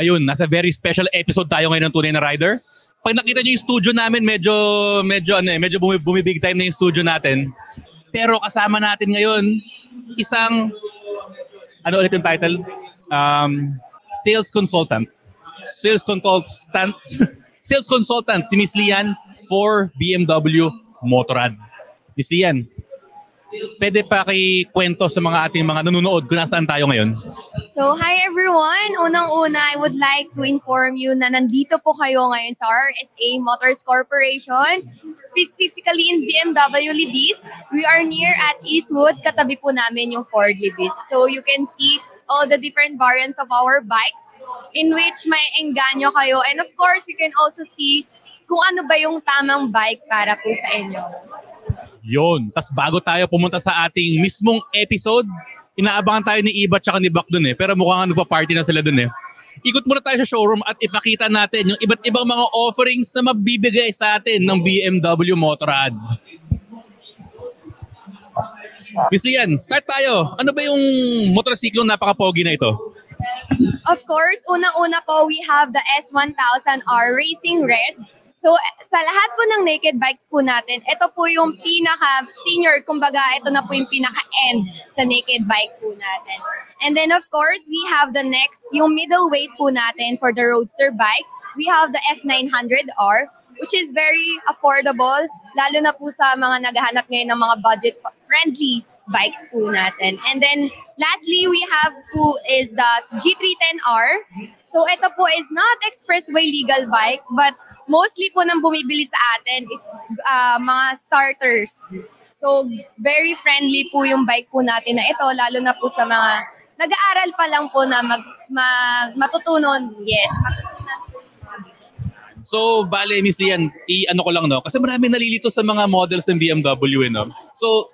Ayun, nasa very special episode tayo ngayon ng Tunay na Rider. Pag nakita niyo yung studio namin, medyo medyo ano eh, medyo bumi, bumibig time na yung studio natin. Pero kasama natin ngayon isang ano ulit yung title? Um, sales consultant. Sales consultant. sales consultant si Miss Lian for BMW Motorrad. Miss Lian, pwede pa kay kwento sa mga ating mga nanonood kung nasaan tayo ngayon? So, hi everyone! Unang-una, I would like to inform you na nandito po kayo ngayon sa RSA Motors Corporation, specifically in BMW Libis. We are near at Eastwood, katabi po namin yung Ford Libis. So, you can see all the different variants of our bikes in which may engganyo kayo. And of course, you can also see kung ano ba yung tamang bike para po sa inyo. Yon. Tapos bago tayo pumunta sa ating mismong episode, inaabangan tayo ni Iba at ni Bak dun eh. Pero mukhang nagpa-party na sila dun eh. Ikot muna tayo sa showroom at ipakita natin yung iba't ibang mga offerings na mabibigay sa atin ng BMW Motorrad. Miss Lian, start tayo. Ano ba yung motorsiklo napaka-pogi na ito? Of course, unang-una po, we have the S1000R Racing Red. So, sa lahat po ng naked bikes po natin, ito po yung pinaka-senior, kumbaga, ito na po yung pinaka-end sa naked bike po natin. And then, of course, we have the next, yung middleweight po natin for the roadster bike. We have the F900R, which is very affordable, lalo na po sa mga naghahanap ngayon ng mga budget-friendly bikes po natin. And then, lastly, we have po is the G310R. So, ito po is not expressway legal bike, but mostly po nang bumibili sa atin is uh, mga starters. So, very friendly po yung bike po natin na ito, lalo na po sa mga nag-aaral pa lang po na mag, ma, matutunan. Yes, matutunan po So, bale, Miss Lian, i-ano ko lang, no? Kasi marami nalilito sa mga models ng BMW, eh, no? So,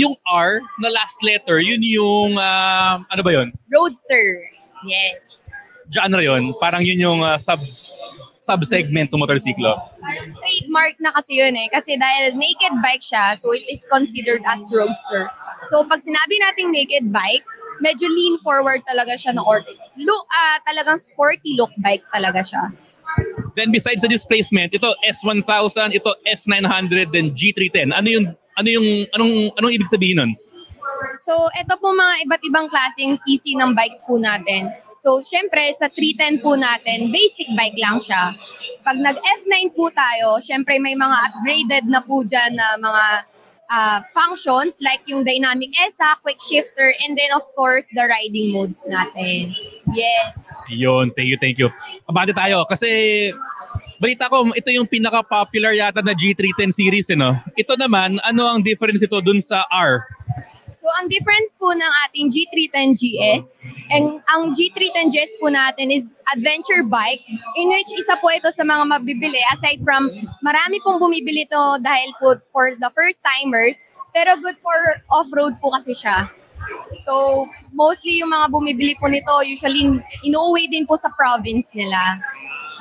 yung R na last letter, yun yung, uh, ano ba yun? Roadster. Yes. Genre yun? Parang yun yung uh, sub sub-segment ng motorsiklo? Trademark na kasi yun eh. Kasi dahil naked bike siya, so it is considered as roadster. So pag sinabi nating naked bike, medyo lean forward talaga siya ng order. Look, uh, talagang sporty look bike talaga siya. Then besides the displacement, ito S1000, ito S900, then G310. Ano yung ano yung anong anong ibig sabihin nun? So, ito po mga iba't ibang klaseng CC ng bikes po natin. So, syempre, sa 310 po natin, basic bike lang siya. Pag nag-F9 po tayo, syempre may mga upgraded na po dyan na mga uh, functions like yung dynamic ESA, quick shifter, and then of course, the riding modes natin. Yes. Yun, thank you, thank you. Abante tayo kasi balita ko, ito yung pinaka-popular yata na G310 series, eh, no? Ito naman, ano ang difference ito dun sa R? So, ang difference po ng ating G310GS, and ang G310GS po natin is adventure bike, in which isa po ito sa mga mabibili, aside from marami pong bumibili ito dahil po for the first timers, pero good for off-road po kasi siya. So, mostly yung mga bumibili po nito, usually inuuwi din po sa province nila.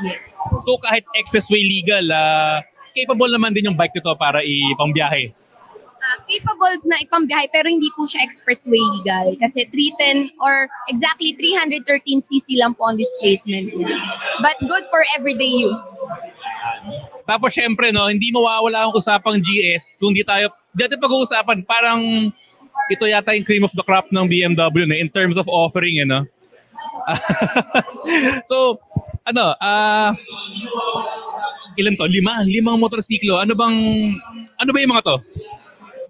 Yes. So, kahit expressway legal, uh, capable naman din yung bike nito para ipangbiyahe? Uh, capable na ipambiyahe pero hindi po siya expressway legal kasi 310 or exactly 313cc lang po ang displacement niya. But good for everyday use. Tapos syempre no, hindi mawawala ang usapang GS kung di tayo dati pag-uusapan parang ito yata yung cream of the crop ng BMW na in terms of offering eh, no? so, ano, ah uh, ilan to? Lima? Limang motorsiklo. Ano bang, ano ba yung mga to?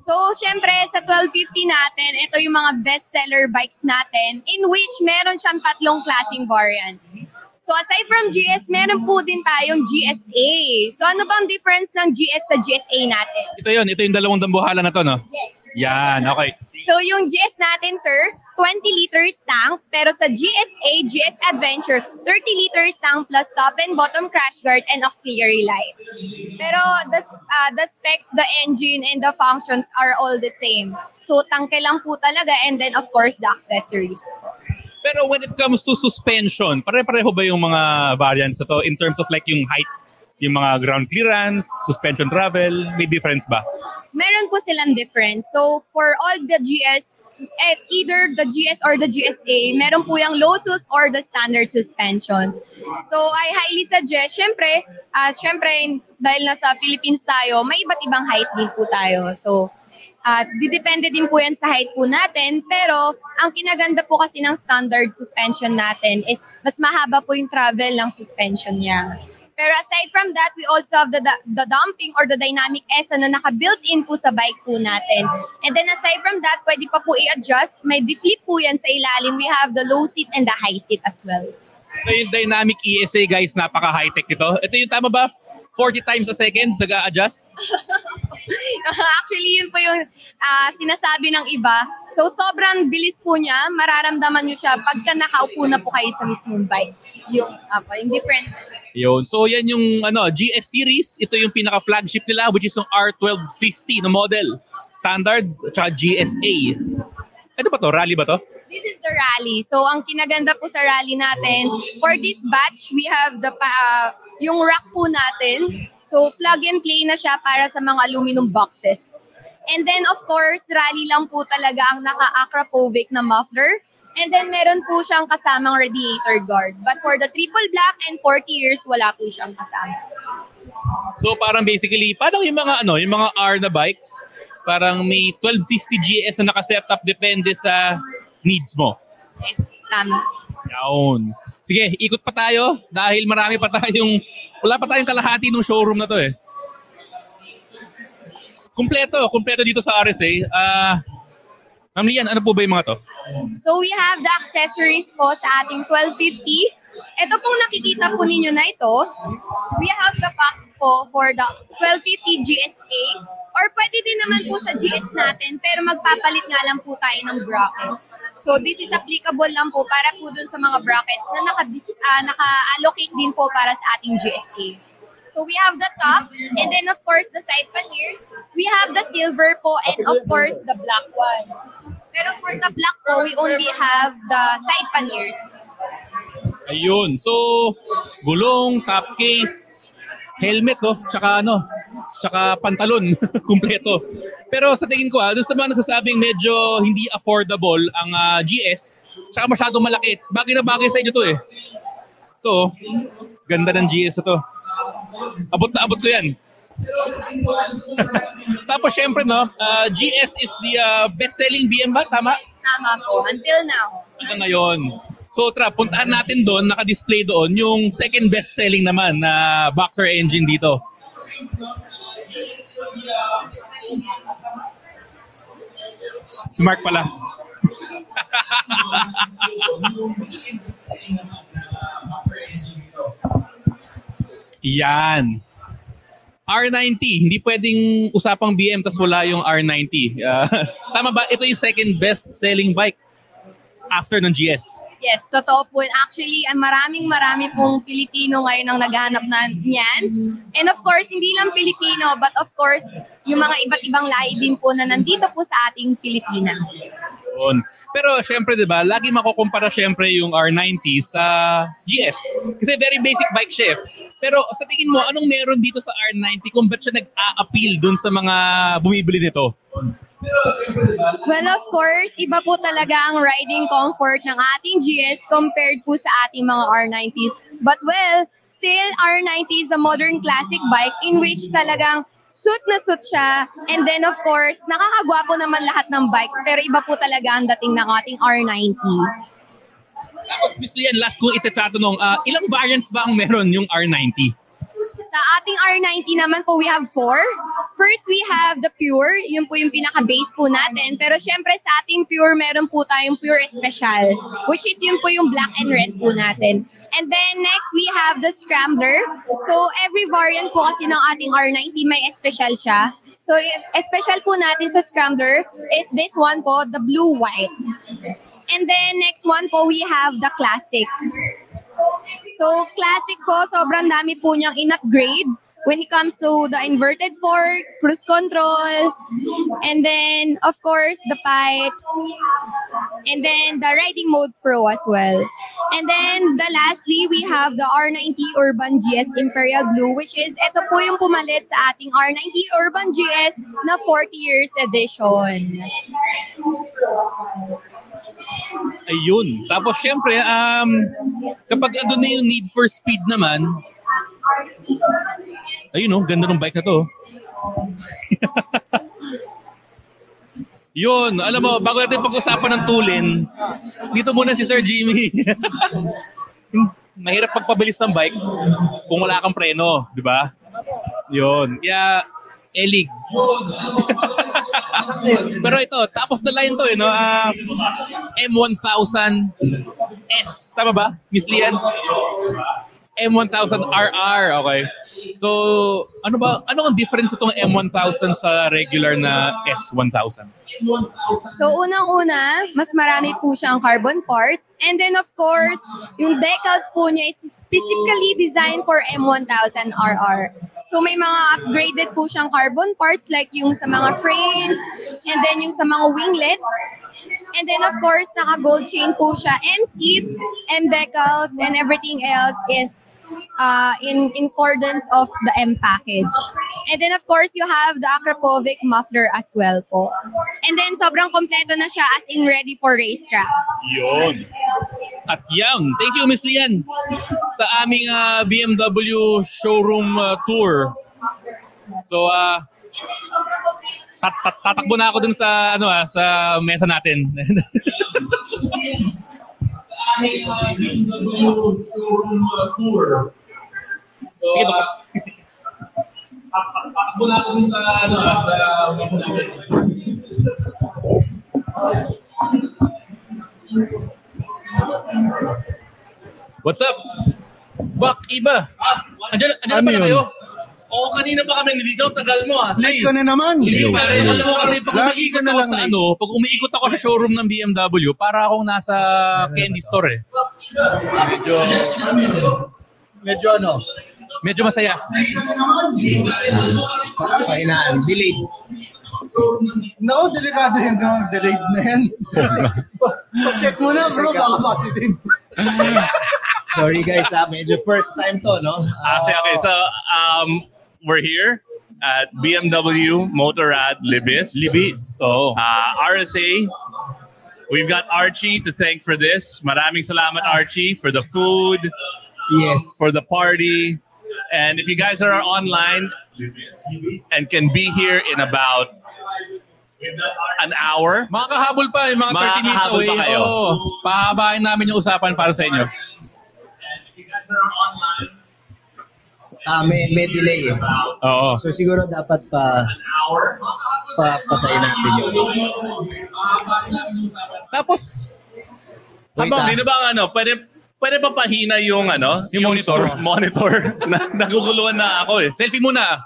So, syempre, sa 1250 natin, ito yung mga bestseller bikes natin in which meron siyang tatlong klaseng variants. So aside from GS, meron po din tayong GSA. So ano bang difference ng GS sa GSA natin? Ito yun, ito yung dalawang dambuhala na to, no? Yes. Yan, okay. So yung GS natin, sir, 20 liters tank. Pero sa GSA, GS Adventure, 30 liters tank plus top and bottom crash guard and auxiliary lights. Pero the, uh, the specs, the engine, and the functions are all the same. So tangke lang po talaga and then of course the accessories. Pero when it comes to suspension, pare-pareho ba yung mga variants na to in terms of like yung height, yung mga ground clearance, suspension travel, may difference ba? meron po silang difference. So, for all the GS, eh, either the GS or the GSA, meron po yung low sus or the standard suspension. So, I highly suggest, syempre, uh, syempre, dahil nasa Philippines tayo, may iba't ibang height din po tayo. So, at didepende din po yan sa height po natin. Pero, ang kinaganda po kasi ng standard suspension natin is mas mahaba po yung travel ng suspension niya. Pero aside from that, we also have the, the, the dumping or the dynamic ESA na naka-built-in po sa bike po natin. And then aside from that, pwede pa po i-adjust. May deflip po yan sa ilalim. We have the low seat and the high seat as well. Ito yung dynamic ESA guys, napaka-high-tech ito. Ito yung tama ba? 40 times a second, nag-a-adjust? Actually, yun po yung uh, sinasabi ng iba. So, sobrang bilis po niya. Mararamdaman niyo siya pagka nakaupo na po kayo sa mismong bike. Yung, uh, yung differences. Yun. So yan yung ano, GS series. Ito yung pinaka-flagship nila which is yung R1250 na model. Standard at GSA. Ano ba to? Rally ba to? This is the rally. So ang kinaganda po sa rally natin, for this batch, we have the uh, yung rack po natin. So plug and play na siya para sa mga aluminum boxes. And then of course, rally lang po talaga ang naka-Akrapovic na muffler And then meron po siyang kasamang radiator guard. But for the triple black and 40 years, wala po siyang kasama. So parang basically, parang yung mga ano, yung mga R na bikes, parang may 1250 GS na naka-set up depende sa needs mo. Yes, tama. Yaon. Sige, ikot pa tayo dahil marami pa tayong, wala pa tayong kalahati ng showroom na to eh. Kumpleto, kumpleto dito sa RSA. Ah, uh, Ma'am Lian, ano po ba yung mga to? So we have the accessories po sa ating 1250. Ito pong nakikita po ninyo na ito, we have the box po for the 1250 GSA or pwede din naman po sa GS natin pero magpapalit nga lang po tayo ng bracket. So this is applicable lang po para po dun sa mga brackets na naka, uh, naka-allocate din po para sa ating GSA. So we have the top, and then of course the side panniers. We have the silver po, and of course the black one. Pero for the black po, we only have the side panniers. Ayun. So, gulong, top case, helmet, oh, tsaka ano, tsaka pantalon, kumpleto. Pero sa tingin ko, ah, doon sa mga nagsasabing medyo hindi affordable ang uh, ah, GS, tsaka masyadong malaki. Bagay na bagay sa inyo to eh. Ito, oh. ganda ng GS ito. Abot na abot ko yan. Tapos syempre no, uh, GS is the uh, best-selling BM ba? Tama? Yes, tama po. Until now. Hanggang ngayon. So tra, puntahan natin doon, naka-display doon yung second best-selling naman na boxer engine dito. Si Mark pala. Yan. R90, hindi pwedeng usapang BM tas wala yung R90. Uh, tama ba? Ito yung second best selling bike after ng GS. Yes, totoo po. Actually, maraming marami pong Pilipino ngayon ang naghahanap na niyan. And of course, hindi lang Pilipino, but of course, yung mga iba't ibang lahi din po na nandito po sa ating Pilipinas. Yun. Pero syempre, di ba, lagi makukumpara syempre yung R90 sa GS. Kasi very basic bike siya. Eh. Pero sa tingin mo, anong meron dito sa R90 kung ba't siya nag-a-appeal dun sa mga bumibili nito? Well, of course, iba po talaga ang riding comfort ng ating GS compared po sa ating mga R90s. But well, still R90 is a modern classic bike in which talagang suit na suit siya. And then of course, nakakagwapo naman lahat ng bikes pero iba po talaga ang dating ng ating R90. Tapos Miss Lian, last ko itatanong, uh, ilang variants ba ang meron yung R90? Sa ating R90 naman po, we have four. First, we have the pure. Yun po yung pinaka-base po natin. Pero syempre sa ating pure, meron po tayong pure special, which is yun po yung black and red po natin. And then next, we have the scrambler. So every variant po kasi ng ating R90 may special siya. So special po natin sa scrambler is this one po, the blue-white. And then next one po, we have the classic. So, classic po, sobrang dami po niyang in-upgrade when it comes to the inverted fork, cruise control, and then, of course, the pipes, and then the riding modes pro as well. And then, the lastly, we have the R90 Urban GS Imperial Blue, which is, ito po yung pumalit sa ating R90 Urban GS na 40 years edition. Ayun. Tapos syempre, um, kapag andun na yung need for speed naman, ayun oh, ganda ng bike na to. Yun, alam mo, bago natin pag-usapan ng tulin, dito muna si Sir Jimmy. Mahirap pagpabilis ng bike kung wala kang preno, di ba? Yun. Kaya, elig. Pero ito, top of the line to, eh, no? Ah, M1000S. Tama ba? Miss Lian? M1000 RR, okay. So, ano ba, ano ang difference itong M1000 sa regular na S1000? So, unang-una, mas marami po siyang carbon parts. And then, of course, yung decals po niya is specifically designed for M1000 RR. So, may mga upgraded po siyang carbon parts like yung sa mga frames and then yung sa mga winglets. And then, of course, naka-gold chain po siya and seat and decals and everything else is uh, in in accordance of the M package. And then, of course, you have the Akrapovic muffler as well po. And then, sobrang kompleto na siya as in ready for racetrack. Yun. At yan. Thank you, Miss Lian. Sa aming ah, BMW showroom ah, tour. So, uh, tat tatakbo na ako dun sa ano ah, sa mesa natin. sa aming ah, BMW showroom ah, tour. So, Sige, uh, tatakbo na ako sa ano ah, sa. What's up? Bak, iba. Andiyan, andiyan Ano na pala yun? kayo? Oo, kanina pa kami nandito. Tagal mo ah. Late ka na naman. Hindi, pare. Alam mo kasi pag Lagi umiikot ka na ako lang sa late. ano, pag umiikot ako sa showroom ng BMW, para akong nasa candy store eh. Medyo, Medyo ano, medyo masaya. pahinaan, delayed. No, delikado yun. No, delayed na yan. Pa-check mo na bro, baka positive. Sorry guys ha, medyo first time to, no? Ah, Okay, okay. So um, we're here at BMW Motorrad Libis. Libis. Oh. Uh, RSA. We've got Archie to thank for this. Maraming salamat, Archie, for the food, yes. for the party. And if you guys are online and can be here in about an hour, Mga kahabol pa, yung mga 30 minutes away. pa kayo. Oo. Pahabain namin yung usapan para sa inyo. Ah, may, may delay eh. Oo. So siguro dapat pa pa patayin natin yun. Tapos, Wait, Habang ah. sino ba ang ano, pwede pwede pa pahina yung ano, Yung monitor. monitor. na, naguguluhan na ako eh. selfie muna.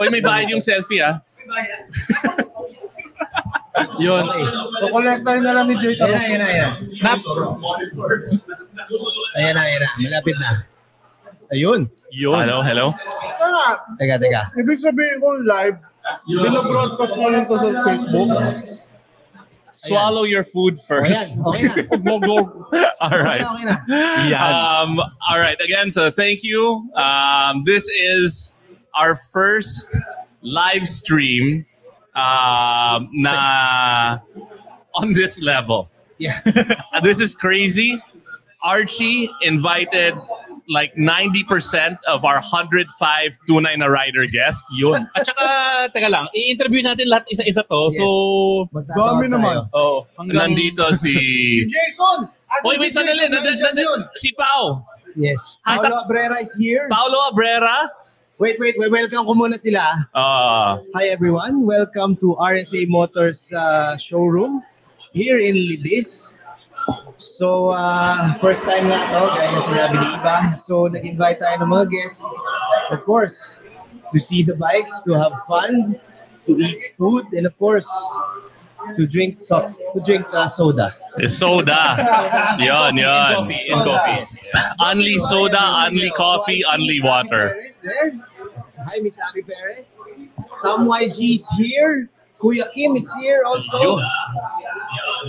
Oy, may bayad yung selfie ah. Yun. Kukolektahin na lang ni Joy. Ayan na, ayan na, ayan na. Nap. Ayan na, ayan na. Malapit na. Ayun. Yun. Hello, hello. Kaya, Teka, teka. ibig sabihin kung live, binabroadcast mo lang to sa Facebook. Swallow your food Ayan, first. okay na. go, go. all Okay right. na, okay na. Um, all right. Again, so thank you. Um, this is our first live stream um, na on this level. Yeah. Uh, this is crazy. Archie invited like 90% of our 105 tunay na rider guests. Yun. At saka, teka lang, i-interview natin lahat isa-isa to. Yes. So, Dami naman. oh, hanggang... Nandito Si si... Jason! Asan Wait, si wait, sandali. Si Pao. Yes. Paolo Abrera is here. Paolo Abrera. Wait, wait, wait. Welcome ko muna sila. Uh, Hi everyone. Welcome to RSA Motors uh, showroom here in Libis. So, uh, first time nga to, gaya na sinabi ni Iba. So, nag-invite tayo ng mga guests, of course, to see the bikes, to have fun, to eat food, and of course, to drink soft, to drink uh, soda. soda. Yon, yon. Coffee coffee. Only soda, only coffee, So, only water. Hi, Miss Abby Perez. Sam YG is here. Kuya Kim is here also. Yun.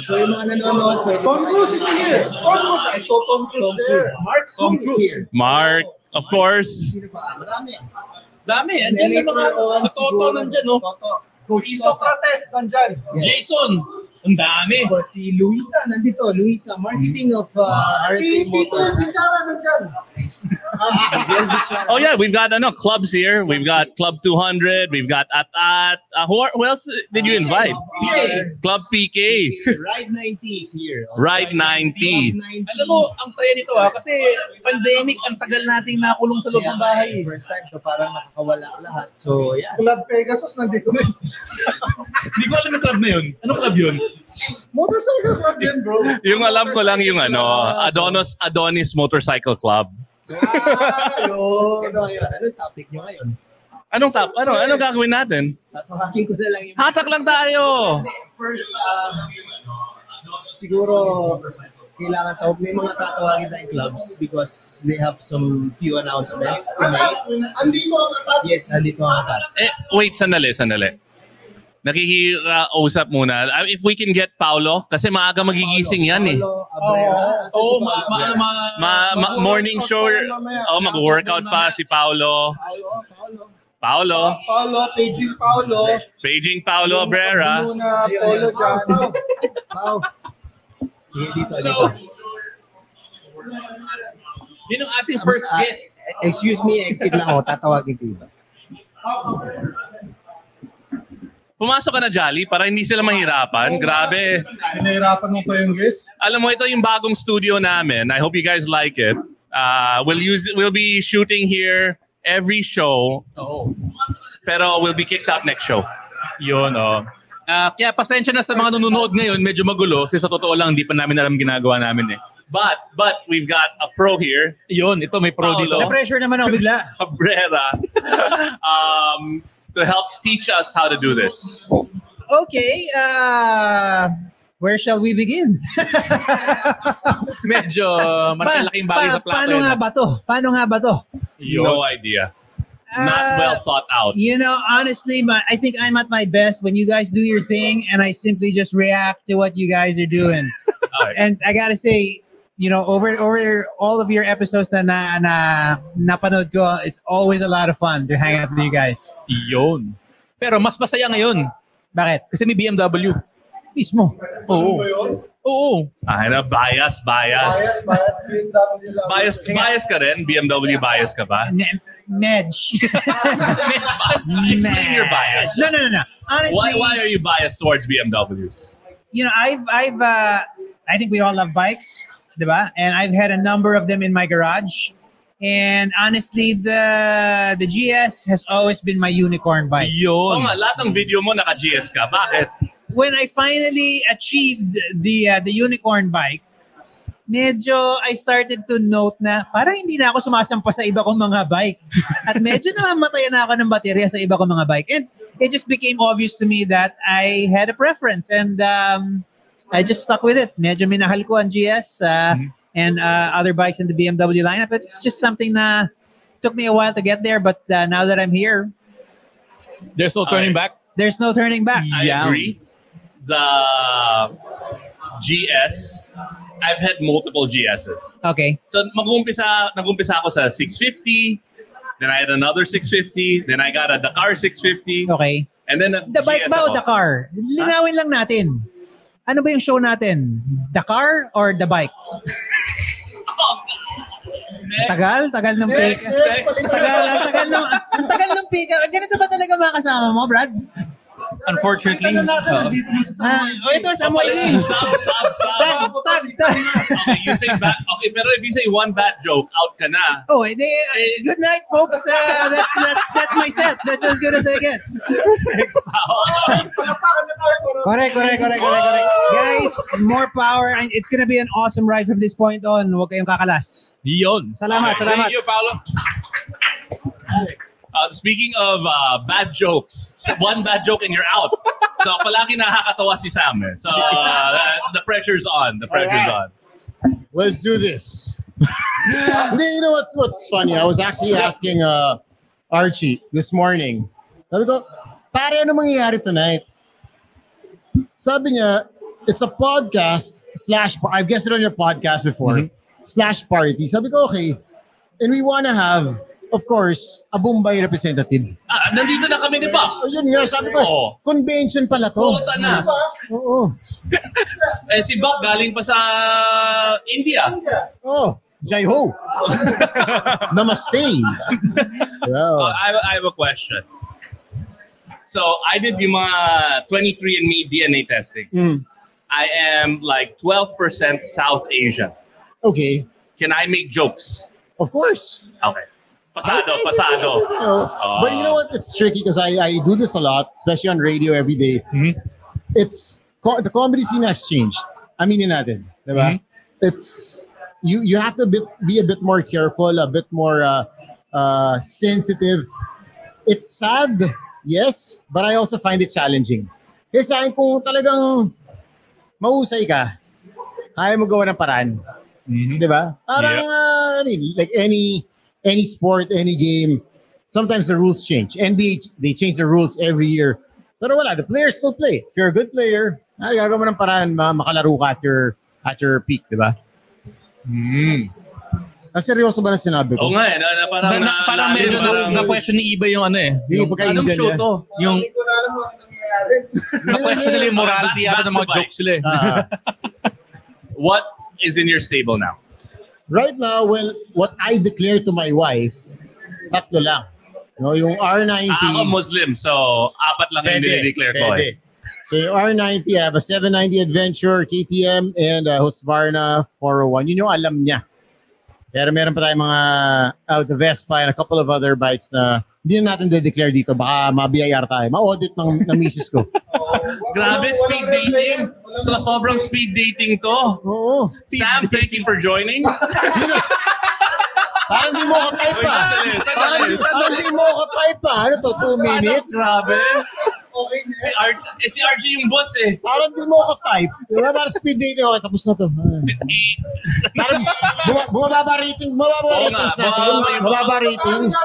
So yung mga nanonood, pwede Tom Cruise is here. Tom Cruise. I saw Tom Cruise Tom there. Mark Tom is Cruise. here. Mark, of course. Sino pa? Marami. Dami, And andyan then yung mga Toto nandyan, no? Toto. Coach. Socrates, nandyan. Jason, ang dami. Or si Luisa, nandito. Luisa, marketing of uh, Si RSA Tito Motors. Bichara nandyan. Miguel Bichara. Oh yeah, we've got uh, no clubs here. We've got Club 200. We've got At At. Uh, who, are- who else did you invite? PK. Club PK. Ride 90 is here. Also. Ride 90. Club 90. Alam mo, ang saya nito ha, kasi pandemic, ang tagal nating nakulong sa loob ng bahay. First time, so parang nakakawala lahat. So, yeah. Club Pegasus nandito rin. Hindi ko alam yung club na yun. Anong club yun? Motorcycle club din, bro. Yung alam ko lang yung ano, Adonis Adonis Motorcycle Club. Ah, yun. Ano yun? Anong topic nyo ngayon? Anong tap? Ano? Anong gagawin natin? Tatawakin ko na lang yung... Hatak lang tayo. First, uh, siguro kailangan tawag may mga tatawagin tayong clubs because they have some few announcements. Andito ang atat. Yes, andito ang atat. Eh, wait, sandali, sandali. Nakikiusap muna. Uh, If we can get Paulo, kasi maaga magigising yan eh. Paulo Abrera. Oo, Paulo ma, ma, ma, Ma, ma- morning show. Oh, mag-workout pa si. Paulo, Paulo. Paulo. Paulo, paging Paulo. Paging Paulo Abrera. Polo dyan. Pau. Sige, dito, dito. Yun ang ating first Ah, guest. Excuse me, exit lang ako. Tatawagin ko iba. Pumasok ka na, Jolly, para hindi sila mahirapan. Grabe. Pinahirapan mo pa yung guest. Alam mo, ito yung bagong studio namin. I hope you guys like it. Uh, we'll use we'll be shooting here every show, Oo. pero we'll be kicked out next show. Yun, oh. Ah, kaya pasensya na sa mga nanonood ngayon, medyo magulo. Kasi sa totoo lang, hindi pa namin alam ginagawa namin eh. But but we've got a pro here, Yun, ito may pro Paolo. dito. Na-pressure naman ako bigla. Cabrera, um, to help teach us how to do this. Okay, uh, where shall we begin? Medyo malaking bagay sa plato. paano yun. nga ba to? Paano nga ba to? No idea. Not Uh, well thought out. You know, honestly, my, I think I'm at my best when you guys do your thing and I simply just react to what you guys are doing. Alright. and I gotta say, you know, over over all of your episodes na na, na napanood ko, it's always a lot of fun to hang out with you guys. Yun. Pero mas masaya ngayon. Bakit? Kasi may BMW. Mismo. Oo. Ano ba yun? Oo. Ay na, bias, bias. Bias, bias, BMW lang. Bias, bias ka rin? BMW bias ka ba? Ne- Nedge. Explain your bias. No, no, no, no. Honestly, Why, why are you biased towards BMWs? you know, I've, I've, uh, I think we all love bikes, diba? And I've had a number of them in my garage. And honestly, the the GS has always been my unicorn bike. Oo Yun. nga, lahat ng video mo naka-GS ka. Bakit? When I finally achieved the uh, the unicorn bike, medyo I started to note na parang hindi na ako sumasampa sa iba kong mga bike. At medyo namamatay na ako ng baterya sa iba kong mga bike. And it just became obvious to me that I had a preference and um, I just stuck with it. Medyo minahal ko ang GS uh, Mhm. and uh, other bikes in the BMW lineup. But it's just something na took me a while to get there. But uh, now that I'm here, There's no turning back. there's no turning back. I Yeah. agree. The GS, I've had multiple GSs. Okay. So mag-umpisa, nag-umpisa ako sa 650, then I had another 650, then I got a Dakar 650, Okay. and then a The bike GS ba o ako. Dakar? Linawin lang natin. Ano ba yung show natin? Dakar or the bike? Next. Tagal? Tagal ng next. Tagal, tagal ng, tagal ng pick. Ganito ba talaga mga kasama mo, Brad? Unfortunately. uh, Ah, oh, ito, Samuel Lee. Sub, sub, sub. Tag, tag, tag. Okay, you say bad. Okay, pero if you say one bad joke, out ka na. Oh, eh, uh, good night, folks. Uh, that's that's that's my set. That's as good as I get. Thanks, pal. Correct, correct, correct, correct, correct. Guys, more power. and It's gonna be an awesome ride from this point on. Huwag kayong kakalas. Yun. Salamat, Okay, salamat. Thank you, Paolo. Uh, speaking of uh, bad jokes, one bad joke and you're out. So palagi nakakatawa si Sam. Eh. So uh, the pressure's on. The pressure's on. Let's do this. Hindi, you know what's what's funny? I was actually asking uh, Archie this morning. Sabi ko, pare, ano mangyayari tonight? Sabi niya, it's a podcast slash, I've guessed it on your podcast before, slash party. Sabi ko, okay. And we want to have, of course, a Bombay representative. Ah, nandito na kami ni Bob. Ayun nga, sabi ko, Oo. convention pala to. Puta na. Oo. Eh, si Bob galing pa sa India. Oh, Jai Ho. Namaste. Wow. I, I have a question. So I did yung mga 23andMe DNA testing. Mm. I am like 12% South Asian. Okay. Can I make jokes? Of course. Okay. Pasado, pasado. Uh, but you know what? It's tricky because I, I do this a lot, especially on radio every day. Mhm. It's co- the comedy scene has changed. I mean, natin, diba? Mhm. It's you. You have to bit, be a bit more careful, a bit more uh, uh, sensitive. It's sad, yes, but I also find it challenging. Kasi sa akin, kung talagang mahusay ka, kaya mo gawa ng paraan. Mhm. Di ba? Parang, uh, I mean, like any any sport, any game, sometimes the rules change. NBA, they change the rules every year. Pero wala, the players still play. If you're a good player, ay, gagawa mo ng paraan ma- makalaro ka at your, at your peak, di ba? Mm. Ang seryoso ba na sinabi Oo ko? nga eh. Na, na, parang, Na, na, parang na- medyo parang- na, na-question ni Iba yung ano eh. Yung Yung, Anong show to? yung ano na-question nila yung morality yata back ng mga jokes sila eh. Ah. What is in your stable now? Right now, well, what I declare to my wife, tatlo lang. No, yung R90. Ah, Ako Muslim, so apat lang yung dinideclare ko eh. pwede. So yung R90, I have a 790 Adventure, KTM, and uh, Husqvarna 401. Yun yung alam niya. Pero meron pa tayong mga out the Vespa and a couple of other bikes na hindi na natin de-declare dito. Baka mabiyayar tayo. Ma-audit ng, ng misis ko. Grabe, speed dating. So, sobrang speed dating to. Oo. Sam, thank you for joining. Parang di mo ka-type pa. Sandali, sandali, Parang di- sandali. Parang di mo ka-type pa. Ano to, two minutes? Grabe. Okay na. Si, Ar eh, si RG yung boss eh. Parang di mo ka-type. Diba? Parang speed dating. Okay, tapos na to. Eh, Parang buma- bumababa rating, bumababa ratings natin. bumababa ratings.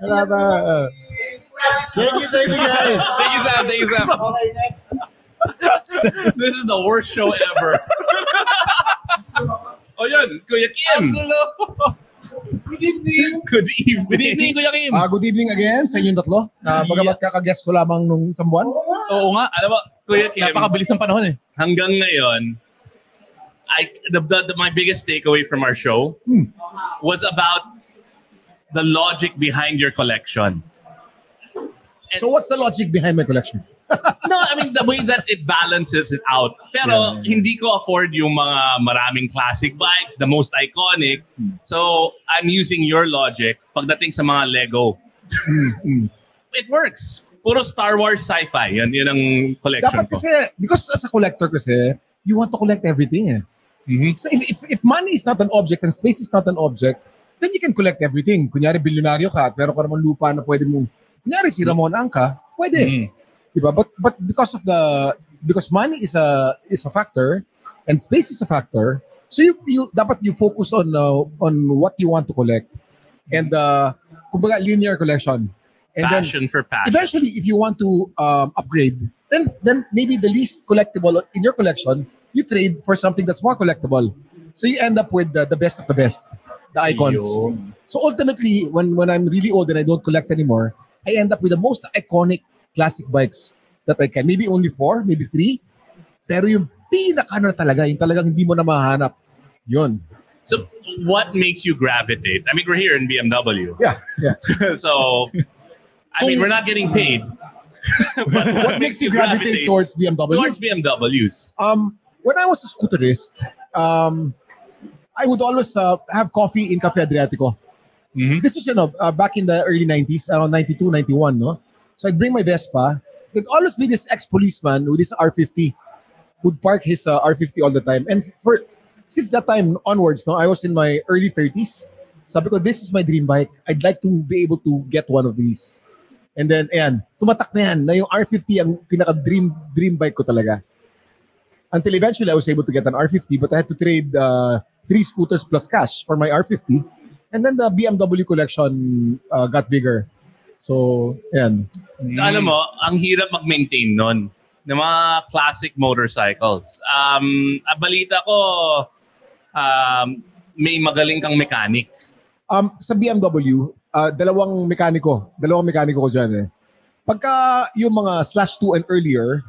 Bumababa. uh, Thank you, thank you guys. Thank you, Sam. Thank you, Sam. Okay, next. This is the worst show ever. oh yun, Kuya Kim. Good evening. Good evening. Good evening, Kuya Kim. Ah, good evening again sa inyong tatlo. Uh, bagamat kakaguess ko lamang nung isang buwan. Oo nga. Alam mo, Kuya Kim, Napakabilis ng panahon eh. hanggang ngayon, I the, the, the- my biggest takeaway from our show was about the logic behind your collection. So what's the logic behind my collection? No, I mean the way that it balances it out. Pero hindi ko afford yung mga maraming classic bikes, the most iconic. So I'm using your logic pagdating sa mga Lego. it works. Puro Star Wars sci-fi. Yan, yun ang collection Dapat ko. kasi, because as a collector kasi, you want to collect everything eh. Mhm. So if, if, if money is not an object and space is not an object, then you can collect everything. Kunyari, bilyonaryo ka at meron ka naman lupa na pwede mong, kunyari, si Ramon Angka, pwede. Mm. Diba? But but because of the because money is a is a factor and space is a factor, so you you dapat you focus on uh, on what you want to collect and uh kumbaga linear collection. And then for passion. eventually if you want to um, upgrade, then then maybe the least collectible in your collection, you trade for something that's more collectible. So you end up with the, the best of the best, the icons. Yun. So ultimately, when when I'm really old and I don't collect anymore, I end up with the most iconic classic bikes that I can. Maybe only four, maybe three. Pero yung pinaka na talaga, yung talagang hindi mo na mahanap, yun. So what makes you gravitate? I mean, we're here in BMW. Yeah, yeah. so, I mean, we're not getting paid. what makes you gravitate towards BMW? towards BMWs? Um, when I was a scooterist, um, I would always uh, have coffee in Cafe Adriatico. Mhm. This was, you know, uh, back in the early 90s, around 92, 91, no? So I'd bring my Vespa. There'd always be this ex-policeman with his R50 who'd park his uh, R50 all the time. And for since that time onwards, no, I was in my early 30s. Sabi ko, this is my dream bike. I'd like to be able to get one of these. And then, ayan, tumatak na yan, na yung R50 ang pinaka-dream dream bike ko talaga. Until eventually, I was able to get an R50, but I had to trade uh, three scooters plus cash for my R50. And then the BMW collection uh, got bigger. So, ayan. So, alam mo, ang hirap mag-maintain nun ng mga classic motorcycles. Um, ah, balita ko, um, may magaling kang mechanic. Um, sa BMW, uh, dalawang mekaniko. Dalawang mekaniko ko dyan eh. Pagka yung mga slash 2 and earlier,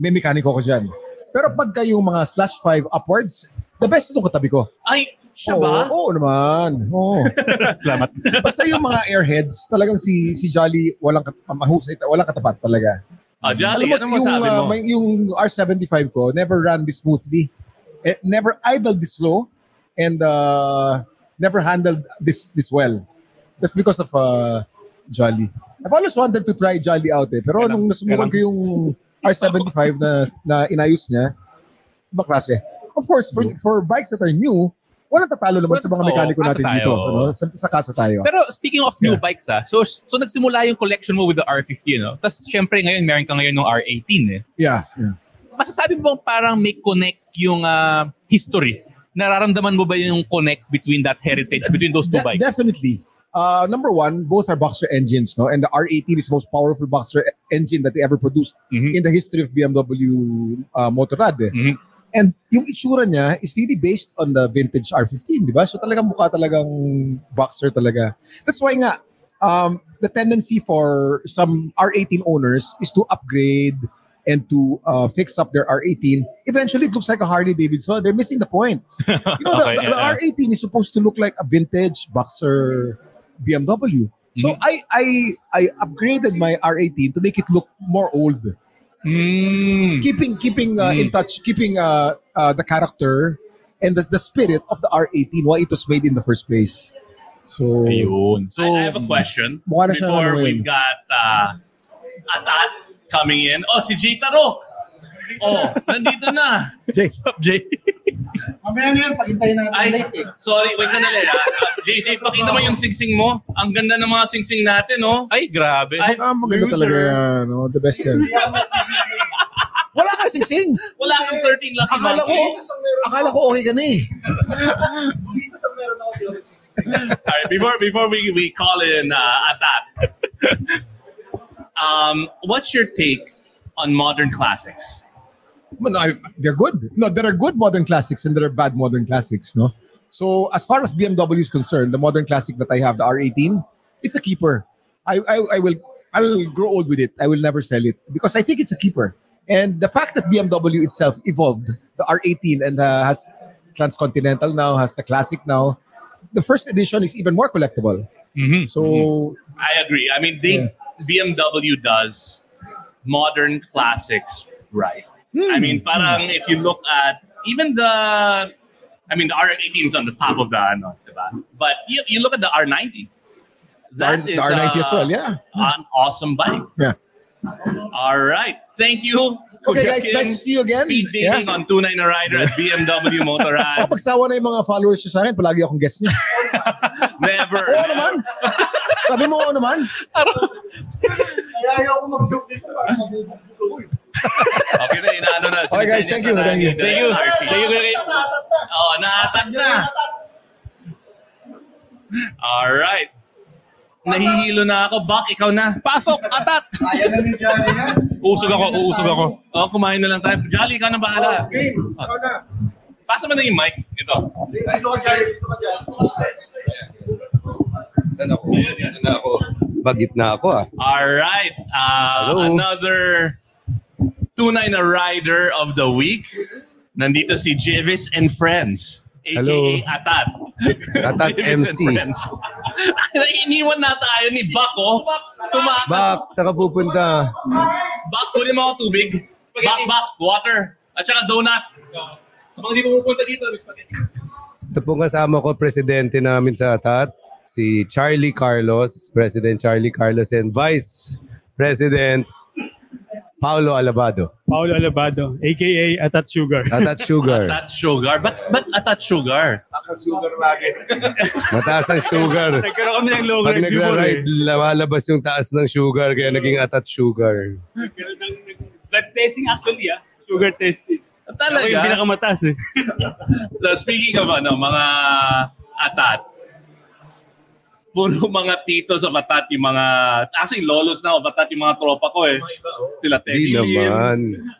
may mekaniko ko dyan. Pero pagka yung mga slash 5 upwards, the best itong katabi ko. Ay, siya Oo, ba? Oo naman. Oo. Salamat. Basta yung mga airheads, talagang si si Jolly walang kat- mahusay, walang katapat talaga. Ah, Jolly, Alam ano yung, masabi uh, mo? may- yung R75 ko never ran this smoothly. Eh, never idled this slow and uh, never handled this this well. That's because of uh, Jolly. I've always wanted to try Jolly out eh. Pero nung nasubukan ko yung R75 na, na inayos niya, iba klase. Of course, for, for bikes that are new, walang tatalo naman sa mga mekaniko kasa natin tayo. dito. Ano? Sa, sa kasa tayo. Pero speaking of new Yeah. bikes ah, so so nagsimula yung collection mo with the R50, no? Tapos syempre ngayon meron ka ngayon ng R18 eh. yeah. yeah. Masasabi mo bang parang may connect yung ah, history? Nararamdaman mo ba yung connect between that heritage, between those two De- bikes? Definitely. Uh, number one, both are boxer engines, no? And the R18 is the most powerful boxer e- engine that they ever produced Mhm. in the history of BMW uh, Motorrad. eh. Mhm. And yung itsura niya is really based on the vintage R15, di ba? So talagang mukha talagang boxer talaga. That's why nga, um, the tendency for some R18 owners is to upgrade and to uh, fix up their R18. Eventually, it looks like a Harley Davidson. They're missing the point. You know, Okay, the, the, yeah, the R18 is supposed to look like a vintage boxer BMW. So Mhm. I I I upgraded my R18 to make it look more old, Mm. keeping keeping uh, in Mm. touch, keeping uh, uh, the character and the, the spirit of the R18 why it was made in the first place. So Ayun. So, I, I have a question Mukha before we've got uh, Atat coming in. Oh, si Jay Tarok. Oh, nandito na. Jay, Jay. Mamaya na yan, pagintayin natin Ay, late eh. sorry, wait sandali. ah. JJ, pakita mo yung singsing mo. Ang ganda ng mga singsing natin, oh. Ay, grabe. Ay, ah, maganda loser. talaga yan. No? The best yan. Wala ka sing Wala kang 13 lucky Akala ko, akala ko okay ka na eh. Dito sa meron ako dito. Alright, before before we, we call in uh, Atat, um, what's your take on modern classics? No, I- they're good. No, there are good modern classics and there are bad modern classics, no? So as far as BMW is concerned, the modern classic that I have, the R18, it's a keeper. I, I, I will I will grow old with it. I will never sell it because I think it's a keeper. And the fact that BMW itself evolved the R18 and uh, has Transcontinental now, has the Classic now, the first edition is even more collectible. Mhm. So I agree. I mean, they BMW does modern classics right. I mean, parang if you look at even the, I mean, the R18 is on the top of the, ano, diba? But you, you look at the R90. the, R, That the is R90 as uh, well, yeah. an awesome bike. Yeah. All right. Thank you. Okay, guys, Kim. nice to see you again. Speed dating Yeah. on Tunay na Rider at BMW Motorrad. Kapag sawa na yung mga followers nyo sa akin, palagi akong guest niya. Never. Oo naman. Sabi mo oo naman. Kaya ayaw ko mag-joke dito para mabubuto ko eh. Okay na, inaano na. Okay, guys, thank you, sa thank you. Thank you. Archie. Thank you, Kuya Kim. Oh, naatag na. All right. Nahihilo na ako. Bak, ikaw na. Pasok, atat. Kaya na ni Johnny yan. Usog ako, uusog ako. Oh, kumain na lang tayo. Jolly, ikaw na bahala. Game. Ikaw na. Pasa mo na yung mic. Ito. Dito ka, Johnny. Dito ka, Johnny. Saan ako? Ano na ako? Bagit na ako ah. All right. Uh, Hello. another tunay na rider of the week. Nandito si Jevis and Friends. AKA Hello. Atat. Atat and MC. Friends. Iniwan na tayo ni Buck, oh. Tumakas. Bak, saka pupunta. Buck, kunin mo ako tubig. Buck, Buck, water. At saka donut. Sa mga hindi pupunta dito, Miss Spaghetti. Ito pong kasama ko, presidente namin sa ATAT, si Charlie Carlos, President Charlie Carlos, and Vice President Paulo Alabado. Paolo Alabado, aka Atat Sugar. ATAT Sugar. Atat sugar. Ba't, ba't atat sugar? Mataas ang sugar. Nagkaroon kami ng logo Pag mo eh. nagra-ride, lumalabas yung taas ng sugar, kaya naging ATAT Sugar. Nagkaroon ng blood testing actually ah. Sugar testing. Ako yung Talaga? pinakamataas eh. So, speaking of ano, mga atat, puro mga titos of atat, yung mga, actually lolos na of atat, yung mga tropa ko eh. Sila Hindi Teddy Lim, naman.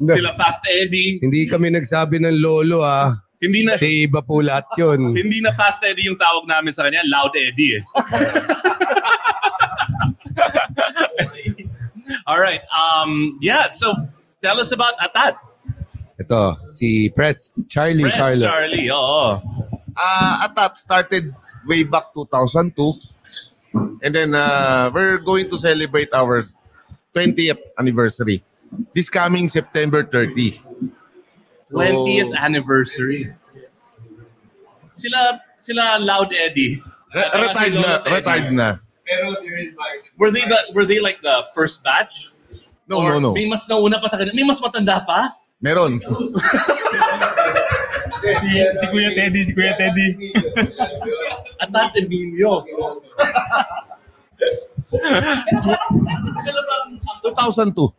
sila Fast Eddie. Hindi kami nagsabi ng lolo ah. Hindi na, Si iba po lahat yun. hindi na Fast Eddie yung tawag namin sa kanya, Loud Eddie eh. All right. Um, yeah, so tell us about Atat. Ito, si Press Charlie Press Carlos. Charlie, oo. Uh, Atat started way back 2002. And then uh, we're going to celebrate our 20th anniversary. This coming September 30. So, 20th anniversary. Sila sila Loud Eddie. Re- At retired na, retired na. Were they the were they like the first batch? No, Or no, no. May mas nauna pa sa kanila. May mas matanda pa? Meron. Si, si Kuya Teddy, si Kuya Teddy. Atat Emilio. 2002.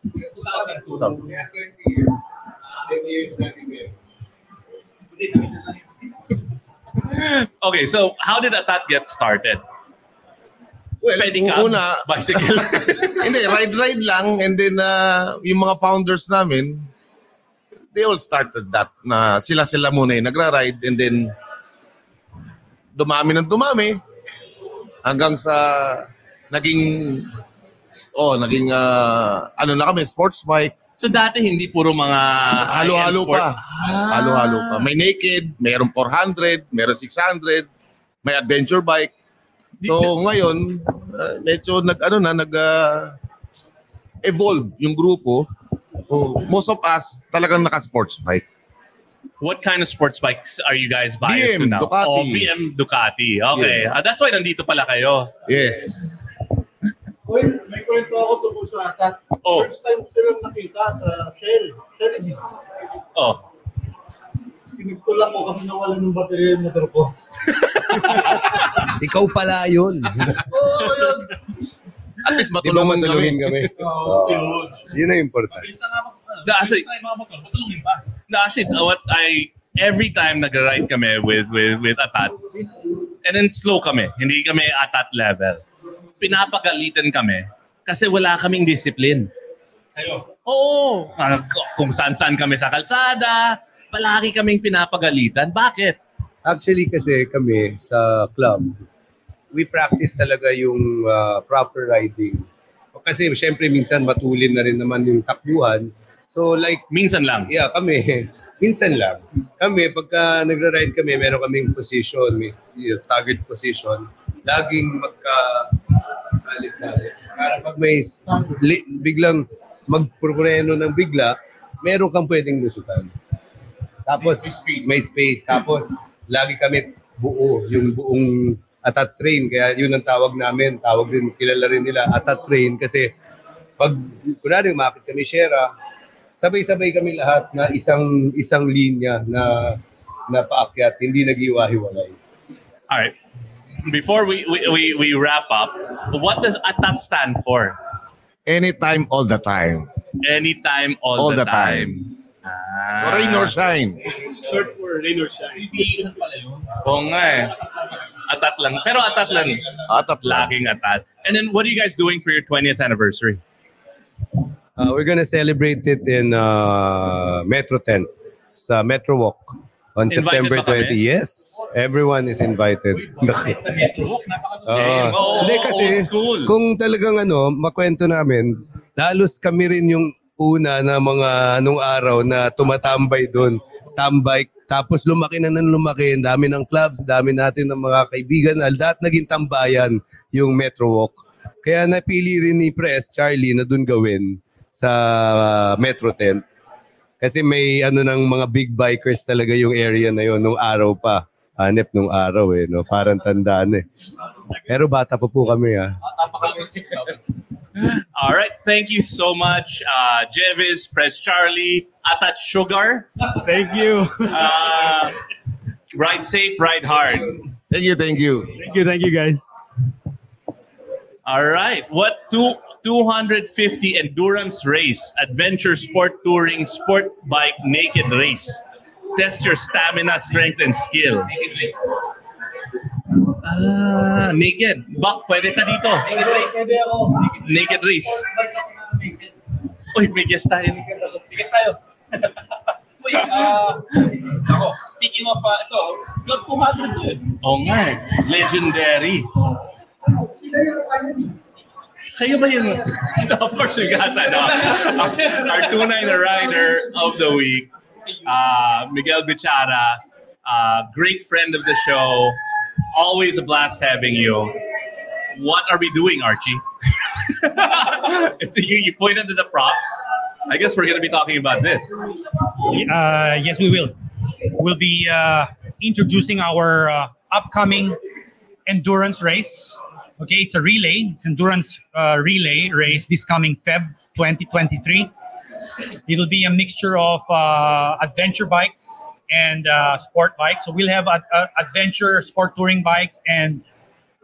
Okay, so how did Atat get started? Well, Pedicab? una, Bicycle? hindi, ride-ride lang. And then, uh, yung mga founders namin, they all started that. Na sila-sila muna yung nagra-ride. And then, dumami ng dumami. Hanggang sa, naging, oh, naging, uh, ano na kami, sports bike. so dati hindi puro mga Halo-halo pa. Halo-halo pa. May naked, mayroong 400, mayroong 600, may adventure bike. So ngayon, uh, medyo nag ano na nag uh, evolve yung grupo. Oh, most of us talagang naka sports bike. What kind of sports bikes are you guys biased BM, to now? Ducati. Oh, BM Ducati. Okay. Yeah. Ah, that's why nandito pala kayo. Yes. Uy, may kwento ako tungkol sa atat. Oh. First time ko silang nakita sa Shell. Shell. Oh. Pinagtulak ko kasi nawalan ng baterya yung motor ko. Ikaw pala yun. Oo, oh, yun. At least Di ba matulungan kami. matulungin kami? Oo. Yun ang important. No, actually, no, actually, what I every time nag-ride kami with with with Atat, and then slow kami, hindi kami Atat level. Pinapagalitan kami kasi wala kaming discipline. Oo. Ah, k- kung saan-saan kami sa kalsada, palagi kaming pinapagalitan. Bakit? Actually kasi kami sa club, we practice talaga yung uh, proper riding. Kasi syempre minsan matulin na rin naman yung takbuhan. So like, Minsan lang. yeah, kami, minsan lang. Kami, pagka nagra-ride kami, meron kaming position, may uh, staggered position. Laging magka salit-salit. Para pag may li- biglang magpurpreno ng bigla, meron kang pwedeng lusutan. Tapos may space. Tapos lagi kami buo, yung buong atat train. Kaya yun ang tawag namin. Tawag rin, kilala rin nila, atat train. Kasi pag, kunwari, umakit kami Shera, sabay-sabay kami lahat na isang isang linya na na paakyat, hindi nag-iwa-hiwalay. All right. Before we, we, we, we wrap up, what does ATAT stand for? Anytime, all the time. Anytime, all, All the, the time. Ah. Rain or shine. Short for rain or shine. Oo nga eh. Atat lang. Pero atat lang. Atat lang. Laging atat. And then what are you guys doing for your 20th anniversary? Uh, we're gonna celebrate it in uh, Metro Tent sa Metro Walk on Invited September ba 20. kami? Yes, everyone is invited. Oo. Oo, Hindi kasi old school. kung talagang ano, makwento namin, dalos kami rin yung una na mga nung araw na tumatambay doon. tambike. Tapos lumaki na nang lumaki. Ang dami ng clubs, dami natin ng mga kaibigan. na Lahat naging tambayan yung Metro Walk. Kaya napili rin ni Press, Charlie, na dun gawin sa uh, Metro Tent. Kasi may ano ng mga big bikers talaga yung area na yun nung araw pa. Hanep nung araw eh, no? Parang tandaan eh. Pero bata pa po kami ah. All right. Thank you so much, uh, Jevis, Press Charlie, Atat Sugar. Thank you. Uh, ride safe, ride hard. Thank you, thank you. Thank you, thank you guys. All right. What two 250 endurance race, adventure sport touring, sport bike naked race. Test your stamina, strength, and skill. Ah, naked. Bak, pwede ka dito. Naked race. Naked race. Uy, may guest tayo. Bigas tayo. Uy, ah, ako, speaking of uh, ito, Club 200 yun. Oo nga eh. Legendary. Kayo ba yun? of course, we got that. No? Our tunay na rider of the week, uh, Miguel Bichara, uh, great friend of the show. Always a blast having you. What are we doing, Archie? you, you pointed to the props. I guess we're going to be talking about this. Uh, yes, we will. We'll be uh, introducing our uh, upcoming endurance race. Okay, it's a relay. It's endurance uh, relay race this coming Feb 2023. It'll be a mixture of uh, adventure bikes and uh, sport bikes. So we'll have uh, uh, adventure sport touring bikes and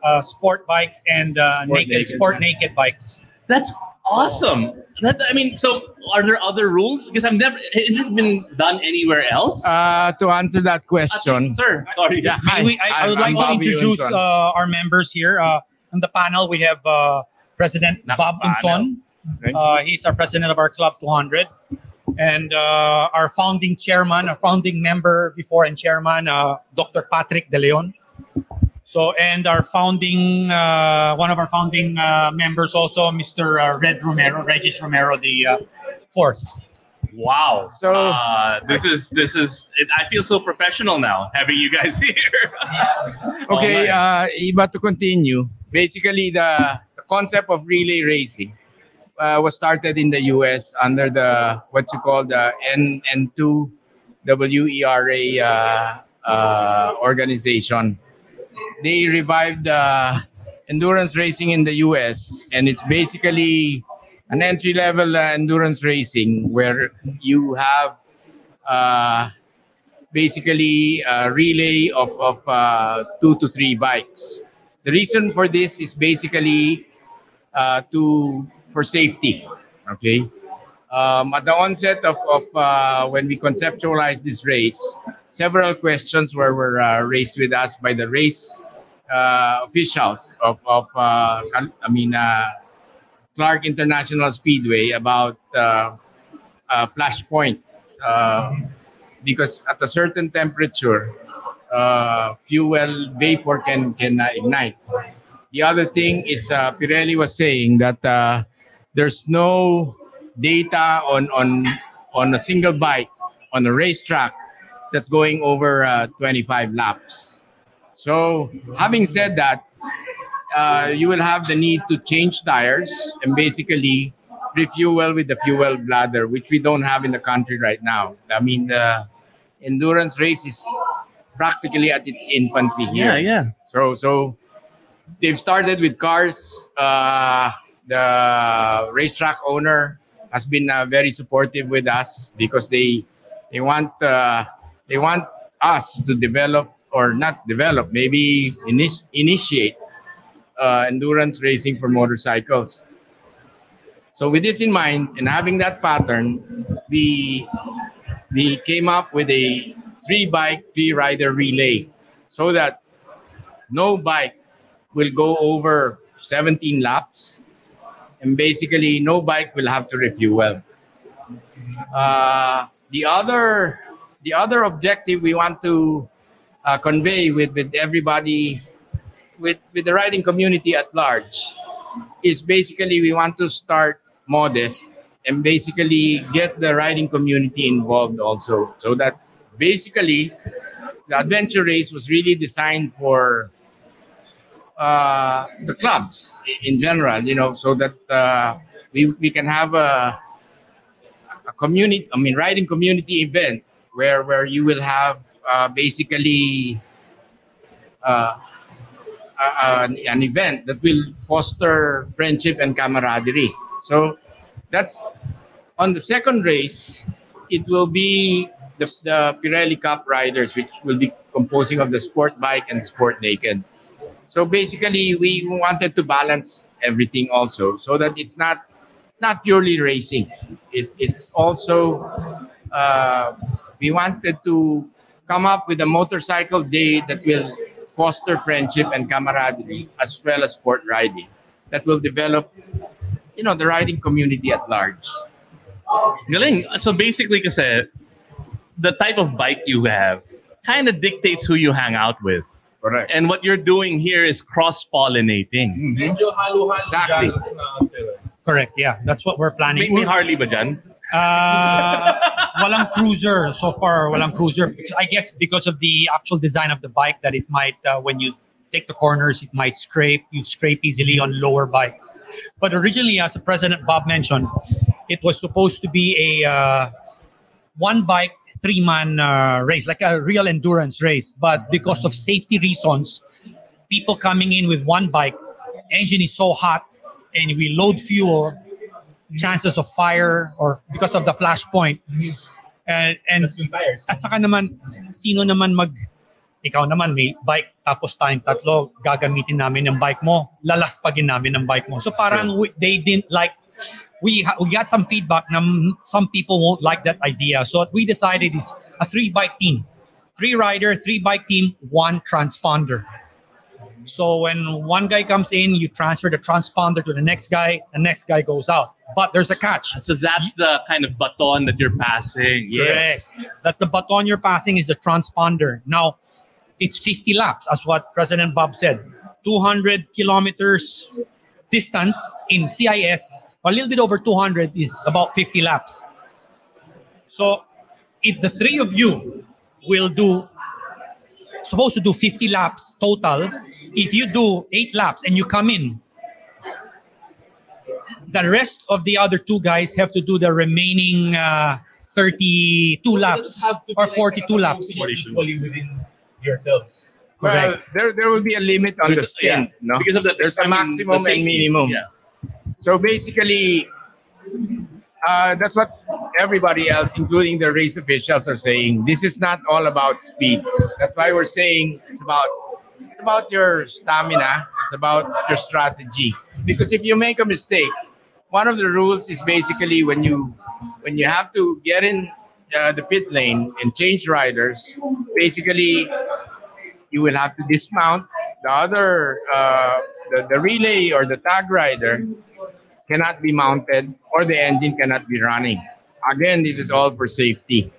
uh, sport bikes and uh, Sport naked, naked. sport naked bikes. That's awesome. That I mean, so are there other rules? Because I've never. Has this been done anywhere else? Uh, to answer that question, sir. Sorry. Yeah, May hi. we- I, I would I'm- like I'm to introduce uh, our members here. Uh, on the panel, we have uh, President Bob Unson. Uh, he's our president of our Club 200. And uh, our founding chairman, our founding member before and chairman, uh, Dr. Patrick De Leon. So, and our founding, uh, one of our founding uh, members also, Mr. Uh, Red Romero, Regis Romero, the uh, fourth. Wow. So uh, this is this is. It, I feel so professional now having you guys here. Okay, Oh, uh, Iba, to continue. Basically, the, the concept of relay racing uh, was started in the US under the what you call the N N2 WERA uh, uh, organization. They revived endurance racing in the US, and it's basically an entry level uh, endurance racing where you have uh, basically a relay of, of uh, two to three bikes. The reason for this is basically uh, to for safety. Okay. Um, at the onset of, of uh, when we conceptualized this race, several questions were, were uh, raised with us by the race uh, officials of, of uh, I mean, uh, Clark International Speedway about flashpoint. Because at a certain temperature, uh, fuel vapor can can uh, ignite. The other thing is uh, Pirelli was saying that uh, there's no data on on on a single bike on a racetrack that's going over uh, 25 laps. So having said that, uh, you will have the need to change tires and basically refuel with the fuel bladder, which we don't have in the country right now. I mean, the endurance race is practically at its infancy here. Yeah, yeah. So, so they've started with cars. Uh, the racetrack owner has been uh, very supportive with us because they they want uh, they want us to develop or not develop, maybe init- initiate uh, endurance racing for motorcycles. So with this in mind and having that pattern, we we came up with a three bike, three rider relay so that no bike will go over 17 laps and basically no bike will have to refuel. Uh, the other the other objective we want to uh, convey with, with everybody with, with the riding community at large is basically we want to start modest and basically get the riding community involved also so that basically, the adventure race was really designed for uh, the clubs in general, you know, so that uh, we, we can have a, a community, I mean, riding community event where, where you will have uh, basically uh, an event that will foster friendship and camaraderie. So that's on the second race, it will be the, the Pirelli Cup riders, which will be composing of the sport bike and sport naked. So basically, we wanted to balance everything also, so that it's not not purely racing. It, it's also uh, we wanted to come up with a motorcycle day that will foster friendship and camaraderie as well as sport riding that will develop you know the riding community at large Galing. So basically kasi, the type of bike you have kind of dictates who you hang out with. Correct. And what you're doing here is cross-pollinating. Medyo halo-halo Exactly. na pero. Correct. Yeah, that's what we're planning. May, may Harley ba dyan? Uh, walang cruiser so far. Walang cruiser. I guess because of the actual design of the bike, that it might uh, when you take the corners, it might scrape. You scrape easily on lower bikes. But originally, as the President Bob mentioned, it was supposed to be a uh, one bike three man uh, race, like a real endurance race. But because of safety reasons, people coming in with one bike, engine is so hot, and we load fuel, chances of fire or because of the flashpoint. And, and at saka naman, sino naman mag, ikaw naman may bike, tapos tayong tatlo, gagamitin namin yung bike mo, lalaspagin namin ang bike mo. So parang we, they didn't like, we, ha- we got some feedback mm, some people won't like that idea. So what we decided is a three bike team. Three rider, three bike team, one transponder. So when one guy comes in, you transfer the transponder to the next guy, the next guy goes out. But there's a catch. So that's the kind of baton that you're passing. Yes. Correct. That's the baton you're passing is the transponder. Now, it's 50 laps, as what President Bob said. 200 kilometers distance in CIS, a little bit over 200 is about 50 laps. So, if the three of you will do, supposed to do 50 laps total, if you do eight laps and you come in, the rest of the other two guys have to do the remaining uh, 32 laps or 42 laps. Equally within yourselves. well there, there will be a limit on the There's- yeah, no because of the- there's I a mean, maximum the and minimum yeah. So basically uh, that's what everybody else including the race officials are saying. This is not all about speed. That's why we're saying it's about it's about your stamina. It's about your strategy. Because if you make a mistake one of the rules is basically when you when you have to get in uh, the pit lane and change riders basically you will have to dismount the other uh, the, the relay or the tag rider cannot be mounted or the engine cannot be running. Again this is all for safety.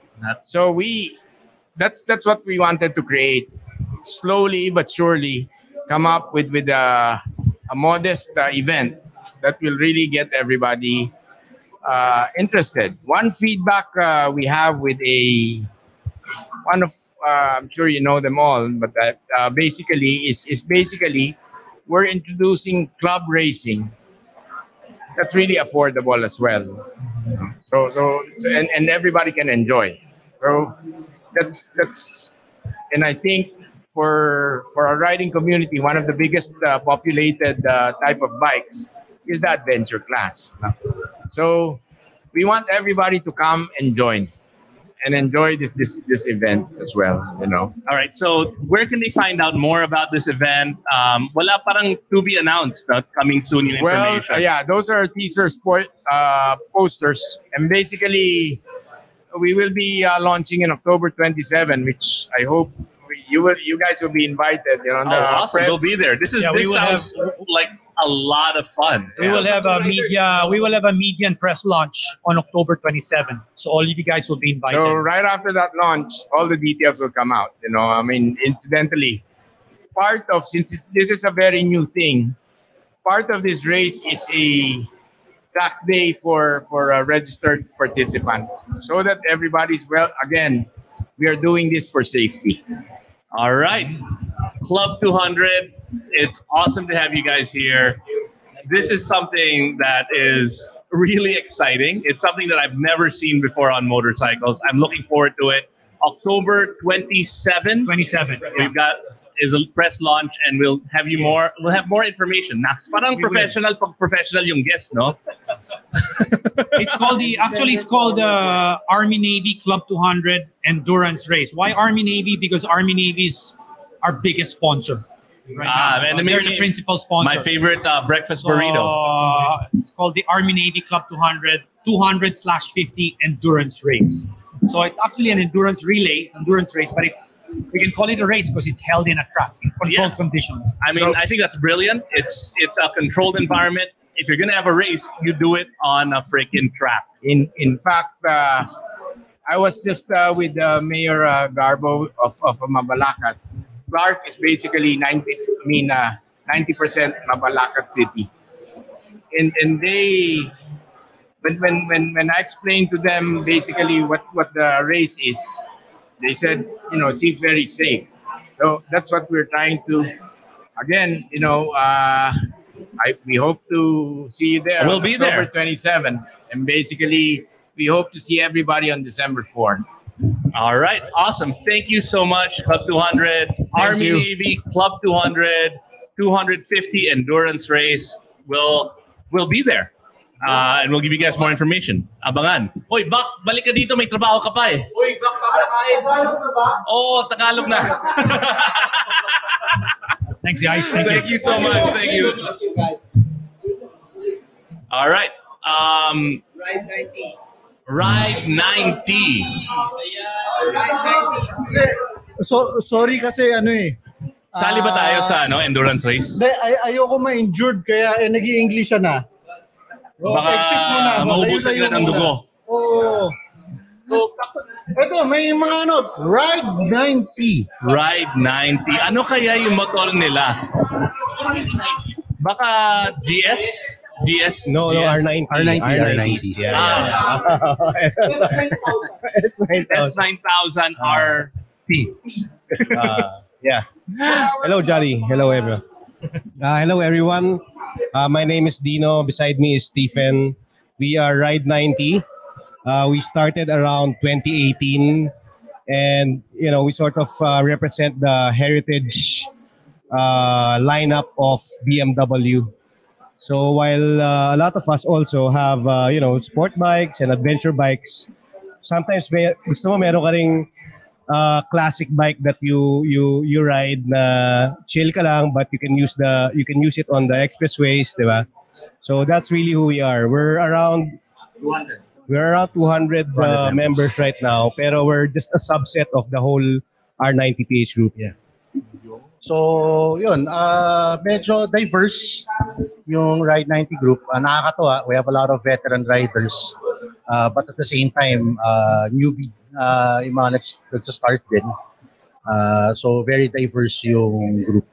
So we that's that's what we wanted to create. Slowly but surely come up with with a, a modest uh, event that will really get everybody uh, interested. One feedback uh, we have with a one of uh, I'm sure you know them all, but uh, uh, basically is is basically we're introducing club racing that's really affordable as well. So so and, and everybody can enjoy. So that's that's and I think for for our riding community, one of the biggest uh, populated uh, type of bikes is the adventure class. So we want everybody to come and join and enjoy this this this event as well. You know. All right. So where can they find out more about this event? Um, wala parang to be announced, not coming soon yung Well, information. uh, yeah, those are teaser sport uh, posters, and basically, we will be uh, launching in October 27, which I hope you will, you guys will be invited. You know, on Oh, the awesome. press. We'll be there. This is Yeah, we this will sounds like a lot of fun. We will have a media. We will have a media and press launch on October 27. So all of you guys will be invited. So right after that launch, all the details will come out. You know, I mean, incidentally, part of since this is a very new thing, part of this race is a track day for for uh, registered participants, so that everybody's well again we are doing this for safety. All right. Club 200. It's awesome to have you guys here. This is something that is really exciting. It's something that I've never seen before on motorcycles. I'm looking forward to it. October 27. 27. We've got is a press launch and we'll have you more we'll have more information. Nax, parang We professional pag professional yung guest, no? it's called the actually it's called the Army Navy Club 200 Endurance Race. Why Army Navy? Because Army Navy is our biggest sponsor. Right Ah, now. and Uh, the they're main- the principal sponsor. My favorite uh, breakfast So, burrito. uh, it's called the Army Navy Club 200 200 slash 50 endurance race. So it's actually an endurance relay, endurance race, but it's we can call it a race because it's held in a track in controlled conditions. I mean, I think that's brilliant. It's it's a controlled environment. If you're gonna have a race, you do it on a freaking track. In in fact, uh, I was just uh, with uh, Mayor uh, Garbo of, of Mabalacat. Clark is basically 90, I mean, uh, 90% Mabalacat City. And, and they, when, when, when, when I explained to them basically what, what the race is, they said, you know, it's very safe. So that's what we're trying to, again, you know, uh, I, we hope to see you there. We'll on be October there. 27. And basically, we hope to see everybody on December 4. All right, awesome. Thank you so much, Club 200, Army you. Navy, Club 200, 250 endurance race. We'll we'll be there. Uh, and we'll give you guys more information. Abangan. Oy, Bak, balik ka dito. May trabaho ka pa eh. Uy, Tagalog na ba? Oo, Tagalog na. Thanks, guys. Thank, Thank you so much. Thank you. All right. Um, Ride 90. Ride 90. So, sorry kasi ano eh. Sali ba tayo Ah, sa ano, endurance race? Hindi, ay, ayoko ma-injured kaya eh, nag english na. Baka exit muna muna. dugo. Oo. So, ito, may mga ano, Ride 90. Ride 90. Ano kaya yung motor nila? Baka GS? GS? No, no, GS? R90. R90, R90. Yeah, Ah. S9000. S9000 RT. Uh, yeah. Hello, Johnny. Hello, everyone. Uh, hello, everyone. Uh, my name is Dino. Beside me is Stephen. We are Ride 90. Uh, we started around 2018, and you know we sort of uh, represent the heritage uh, lineup of BMW. So while uh, a lot of us also have uh, you know sport bikes and adventure bikes, sometimes may gusto mo meron ka ring uh, classic bike that you you you ride na chill ka lang but you can use the you can use it on the expressways, ba? So that's really who we are. We're around 200. We're around 200 uh, members right now, pero we're just a subset of the whole R90PH group. Yeah. So, yun, uh, medyo diverse yung Ride 90 group. Uh, nakakatawa, we have a lot of veteran riders. Uh, but at the same time, uh, newbie, uh, yung mga nags- nagsa-start din. Uh, so, very diverse yung group.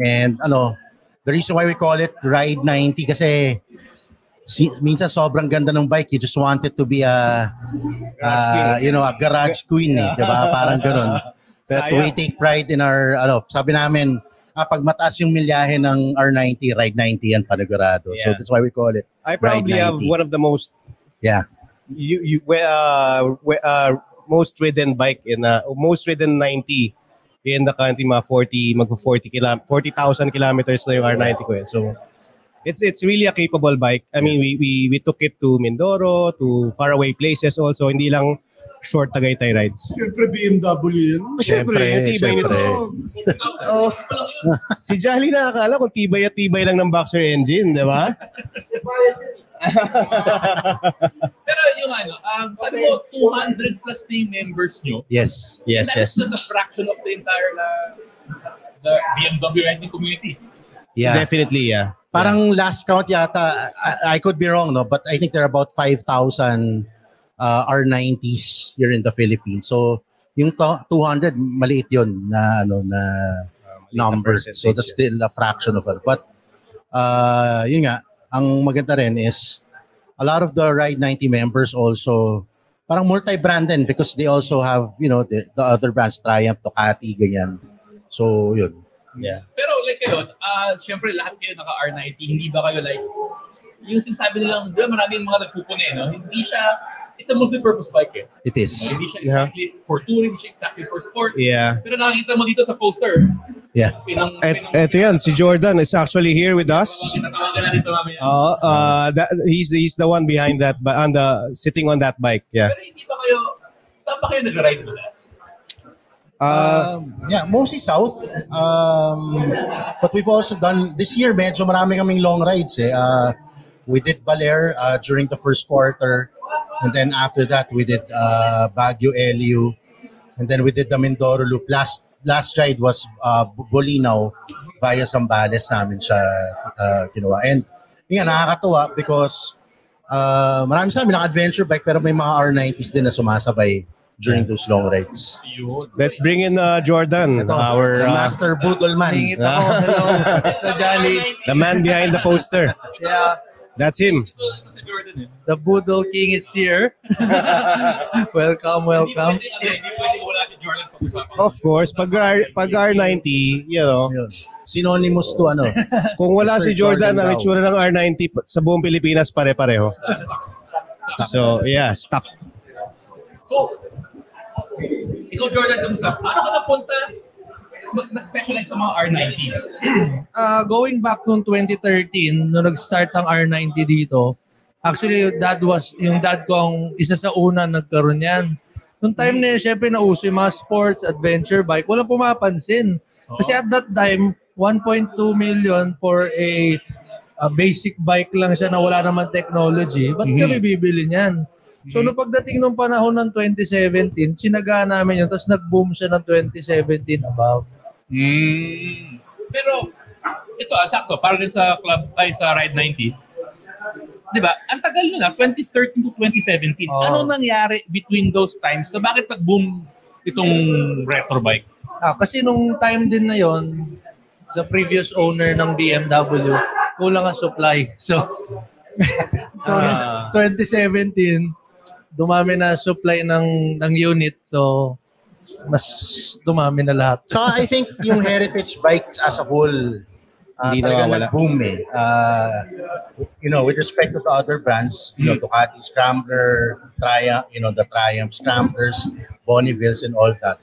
And ano, the reason why we call it Ride 90 kasi si, minsan sobrang ganda ng bike, you just want it to be a, uh, you know, a garage queen, eh, di ba? Parang ganun. But Sayang. we take pride in our, ano, sabi namin, ah, pag mataas yung milyahe ng R90, Ride 90 yan panigurado. So Yeah. that's why we call it I probably have 90. one of the most Yeah. you you we- uh, we- uh most ridden bike in uh, most ridden 90 in the country mga 40 magpo 40 kilo 40,000 kilometers na yung R90 ko eh. So it's it's really a capable bike. I mean we we we took it to Mindoro, to faraway places also, hindi lang short Tagaytay rides. Siyempre BMW yun. Siyempre, tibay nito. oh, si Jolly nakakala kung tibay at tibay lang ng boxer engine, di ba? Pero yung ano, um, sabi mo, 200 plus na members nyo. Yes. Yes, And that's yes. just a fraction of the entire uh, the BMW riding community. Yeah. Definitely, yeah. Parang last count yata, I, I could be wrong, no? But I think there are about 5,000 uh, R90s here in the Philippines. So, yung to- 200, maliit yun na, ano, na number. So, that's still a fraction of it. But, uh, yun nga, ang maganda rin is, a lot of the Ride 90 members also parang multi-brand din because they also have, you know, the, the other brands, Triumph, Ducati, ganyan. So, yun. Yeah. Pero like kayo, ah syempre lahat kayo naka R90, hindi ba kayo like, yung sinasabi nilang, di ba maraming mga nagpupune, no? Hindi siya, it's a multi-purpose bike eh. It is. Hindi siya Yeah. exactly for touring, hindi siya exactly for sport. Yeah. Pero nakikita mo dito sa poster, Yeah. pinang, Et, pinang, eto yan, si Jordan is actually here with us. mamaya. Uh, uh, that, he's he's the one behind that, on the sitting on that bike. Yeah. Pero hindi ba kayo, saan ba kayo nag-ride mo last? Uh, yeah, mostly south. Um, but we've also done, this year, medyo marami kaming long rides eh. Uh, we did Baler uh, during the first quarter. And then after that, we did uh, Baguio LU. And then we did the Mindoro Loop. Last, last ride was uh, Bolinao via Zambales namin siya uh, ginawa. And yun nga, nakakatuwa because uh, marami sa amin adventure bike pero may mga R90s din na sumasabay during those long rides. let's bring in uh, Jordan, our the uh, Master Boodleman. So jolly. the man behind the poster. Yeah. That's him. The Boodle King is here. welcome, welcome. Hindi, hindi pwede wala si Jordan pag-usapan. Of course, pag, R, pag R90, you know, synonymous to ano. kung wala Mr. si Jordan, Jordan ang itsura ng R90 pa- sa buong Pilipinas pare-pareho. So, yeah, stop. So, ikaw Jordan, kamusta? Paano ka napunta nag-specialize sa mga R90? Uh, going back noong 2013, nung nag-start ang R90 dito, actually, yung dad was, yung dad ko ang isa sa una nagkaroon yan. Noong time na yun, syempre nauso yung mga sports, adventure bike, walang pumapansin. Kasi at that time, 1.2 million for a, a basic bike lang siya na wala naman technology. Ba't Mhm. kami bibili niyan? So, nung pagdating nung panahon ng 2017, sinaga namin yun, tapos nag-boom siya ng 2017 above. Hmm. Pero, ito ah, sakto, para rin sa club, ay sa Ride 90. Di ba? Ang tagal nun ah, 2013 to 2017. Oo. Ano nangyari between those times? So bakit nag-boom itong retro bike? Ah, kasi nung time din na yon sa previous owner ng BMW, kulang ang supply. So, so Ah. 2017, dumami na supply ng ng unit. So, mas dumami na lahat. So I think yung heritage bikes as a whole, uh, Hindi nawawala. nag-boom eh. Uh, you know, with respect to the other brands, you know, Ducati Scrambler, Triumph, you know, the Triumph Scramblers, Bonnevilles and all that.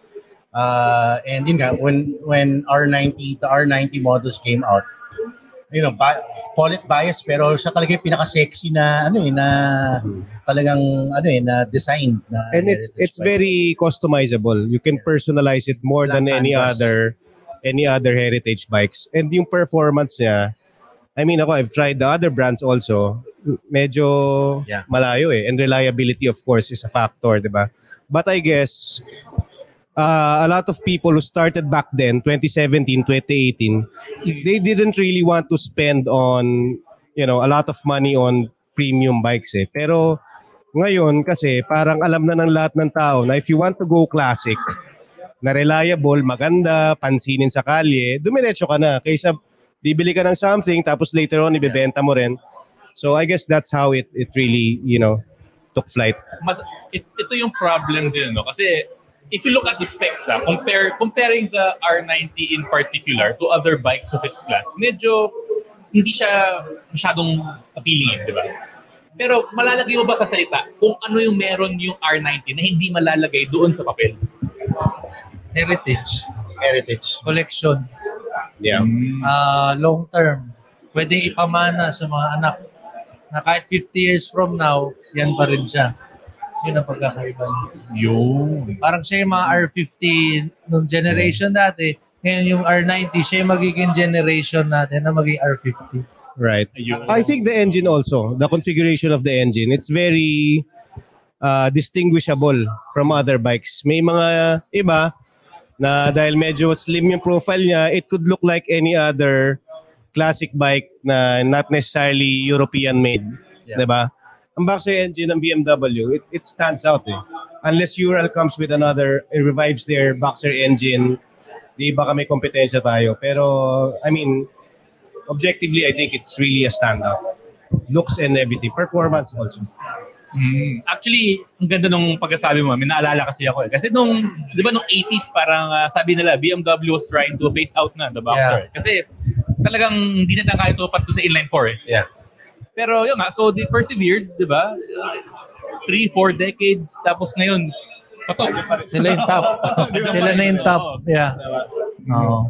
Uh, and yun nga, when, when R90, the R90 models came out, you know, bi- call it bias, pero siya talaga yung pinaka-sexy na, ano eh, na talagang, ano eh, na design. Na And it's it's very customizable. You can personalize it more than Flat any canvas. other any other heritage bikes. And yung performance niya, I mean ako, I've tried the other brands also. Medyo Yeah. malayo eh. And reliability of course is a factor, di ba? But I guess uh, a lot of people who started back then, 2017, 2018, they didn't really want to spend on, you know, a lot of money on premium bikes eh. Pero ngayon kasi parang alam na ng lahat ng tao na if you want to go classic, na reliable, maganda, pansinin sa kalye, dumiretso ka na. Kaysa bibili ka ng something tapos later on ibebenta mo rin. So I guess that's how it it really, you know, took flight. Mas, it, ito yung problem din, no? Kasi if you look at the specs, ah, compare, comparing the R90 in particular to other bikes of its class, medyo hindi siya masyadong appealing, eh, di ba? Pero malalagay mo ba sa salita kung ano yung meron yung R90 na hindi malalagay doon sa papel? Heritage. Heritage. Collection. Yeah. Ah, long term. Pwedeng ipamana sa mga anak na kahit 50 years from now, yan pa rin siya. Yun ang pagkakaiba niya. Yun. Parang siya yung mga R50 nung generation dati, ngayon yung R90, siya yung magiging generation natin na maging R50. Right. I think the engine also, the configuration of the engine, it's very uh, distinguishable from other bikes. May mga iba na dahil medyo slim yung profile niya, it could look like any other classic bike na not necessarily European made. Yeah. 'Di ba? Ang boxer engine ng BMW, it, it stands out eh. Unless Ural comes with another, it revives their boxer engine, di baka may kompetensya tayo. Pero, I mean, objectively, I think it's really a standout. Looks and everything. Performance also. Mm. Actually, ang ganda nung pagkasabi mo, may naalala kasi ako eh. Kasi nung, di ba nung 80s, parang ah, sabi nila, BMW was trying to phase out na the boxer. Kasi talagang hindi na kaya tupat to sa inline 4 eh. Yeah. Pero yun nga, so they persevered, di ba? Three, four decades, tapos ngayon, patok. Sila yung top. Sila na yung top. Yeah. Oo.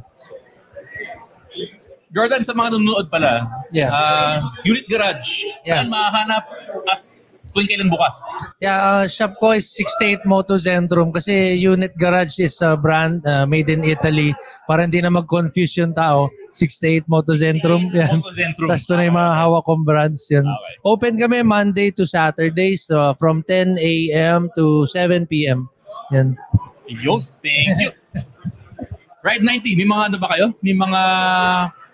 Jordan, sa mga nanonood pala, Yeah. ah, Unit Garage, saan mahahanap at tuwing kailan bukas? Yeah, uh, shop ko is 68 Moto Zentrum kasi Unit Garage is a brand uh, made in Italy. Para hindi na mag-confuse yung tao. 68 Moto Zentrum. Yan. Moto Zentrum. Tapos ito na yung mga hawak kong brands. Yan. Open kami Monday to Saturdays uh, from 10 a.m. to 7 p.m. Yan. Yun, thank you. Ride 90, may mga ano ba kayo? May mga...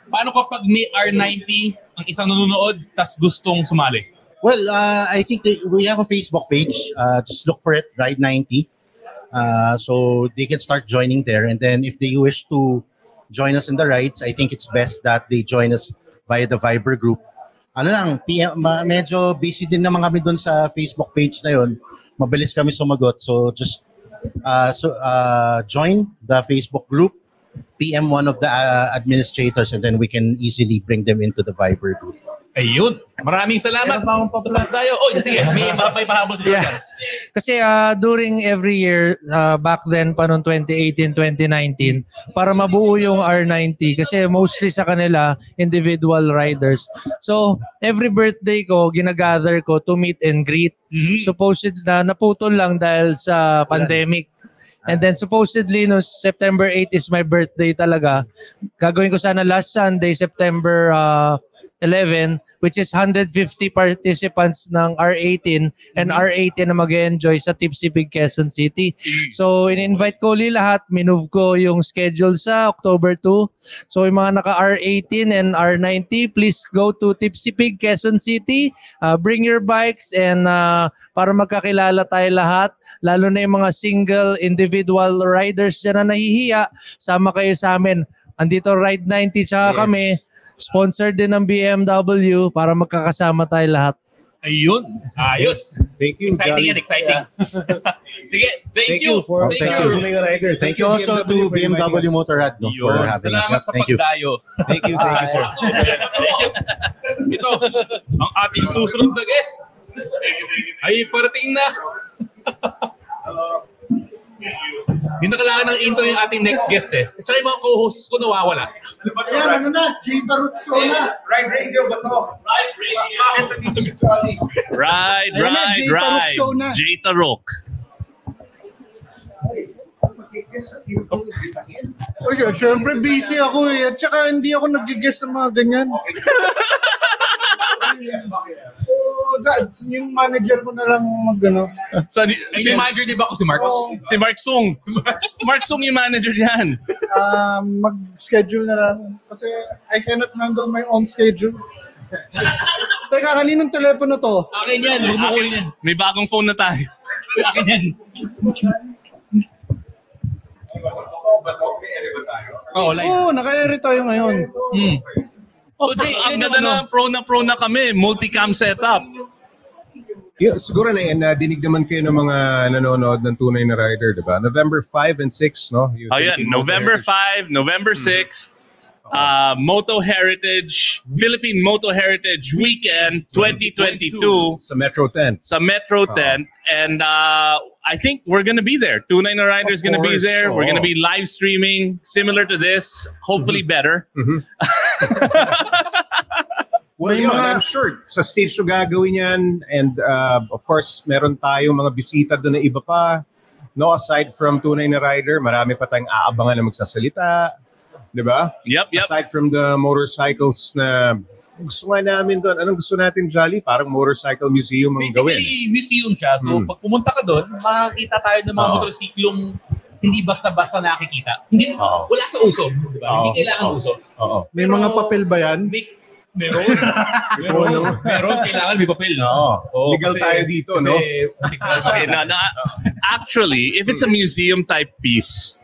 Paano kapag may R90 ang isang nanonood tas gustong sumali? Well, uh, I think they, we have a Facebook page. Uh, just look for it, Ride 90. Uh, so they can start joining there. And then if they wish to join us in the rides, I think it's best that they join us via the Viber group. Ano lang, PM, ma- medyo busy din naman kami doon sa Facebook page na yon. Mabilis kami sumagot. So just uh, so, uh, join the Facebook group, PM one of the uh, administrators, and then we can easily bring them into the Viber group. Ayun. Maraming salamat. Salamat tayo. Oh, sige. May, may pahabol sa Jordan. Kasi uh, during every year, uh, back then pa noong 2018, 2019, para mabuo yung R90, kasi mostly sa kanila, individual riders. So, every birthday ko, ginagather ko to meet and greet. Supposed na naputol lang dahil sa pandemic. And then supposedly no September 8 is my birthday talaga. Gagawin ko sana last Sunday, September uh, 11, which is 150 participants ng R18 and R18 na mag enjoy sa Tipsy Pig Quezon City. So, in-invite ko ulit lahat. Minove ko yung schedule sa October 2. So, yung mga naka-R18 and R90, please go to Tipsy Pig Quezon City. Uh, bring your bikes and uh, para magkakilala tayo lahat. Lalo na yung mga single individual riders dyan na nahihiya. Sama kayo sa amin. Andito Ride 90 tsaka kami. Sponsored din ng BMW para magkakasama tayo lahat. Ayun. Ayos. Thank you, Exciting Jolly. yan, exciting. Sige, thank, Thank you. you for thank, you. Thank you also to BMW Motorrad no, for having us. Salamat sa Thank you. Thank you, thank you, sir. Thank you. Ito, ang ating susunod na guest ay parating na. Hindi na kailangan ng intro yung ating next guest eh. At saka yung mga co-hosts ko nawawala. Ayan, ano na? Jay Barut Show na. Ride Radio ba to? Ride Radio. Bakit nandito si Charlie? Ride, Ayan na, ride, Jay Tarok ride. show na. Jay Tarok. Uy, syempre busy ako eh. At saka hindi ako nag-guess ng mga ganyan. oh, that's yung manager ko na lang mag ano. Sa, si manager di ba ako si Mark? Si Mark Sung. Mark Sung yung manager niyan. Um, mag-schedule na lang. Kasi I cannot handle my own schedule. Teka, kaninong telepono to? Akin yan. Kunin yan. May bagong phone na tayo. Akin yan. Oo, live. Oo, naka-air tayo ngayon. Hmm. So, Jay, ang ganda na pro na pro na kami. Multicam setup. Yeah, siguro na yan, dinig naman kayo ng mga nanonood ng tunay na rider, di ba? November 5 and 6, no? Yung Oh, yan. November Heritage. 5, November 6, uh, Moto Heritage, Philippine Moto Heritage Weekend 2022 sa Metro 10. sa Metro 10. And uh, I think we're going to be there. Tunay na Rider is going to be there. We're going to be live streaming similar to this, hopefully better. Well, May yun, mga- I'm sure sa stage to gagawin yan and uh, of course meron tayong mga bisita doon na iba pa. No, aside from tunay na rider, marami pa tayong aabangan na magsasalita. Di ba? Yep, yep. Aside from the motorcycles na gusto nga namin doon. Anong gusto natin, Jolly? Parang motorcycle museum ang gawin. Basically, museum siya. So, Hmm. pag pumunta ka doon, makakita tayo ng mga Oo. motorsiklong hindi basta-basta nakikita. Hindi, Oo. wala sa uso. Di ba? Hindi Oo. kailangan Oo. uso. Oo. May mga papel ba yan? May, meron. meron. meron. Kailangan may papel. Oo. Oo, Legal kasi- tayo dito, kasi no? Okay, na, na, actually, if it's a museum type piece,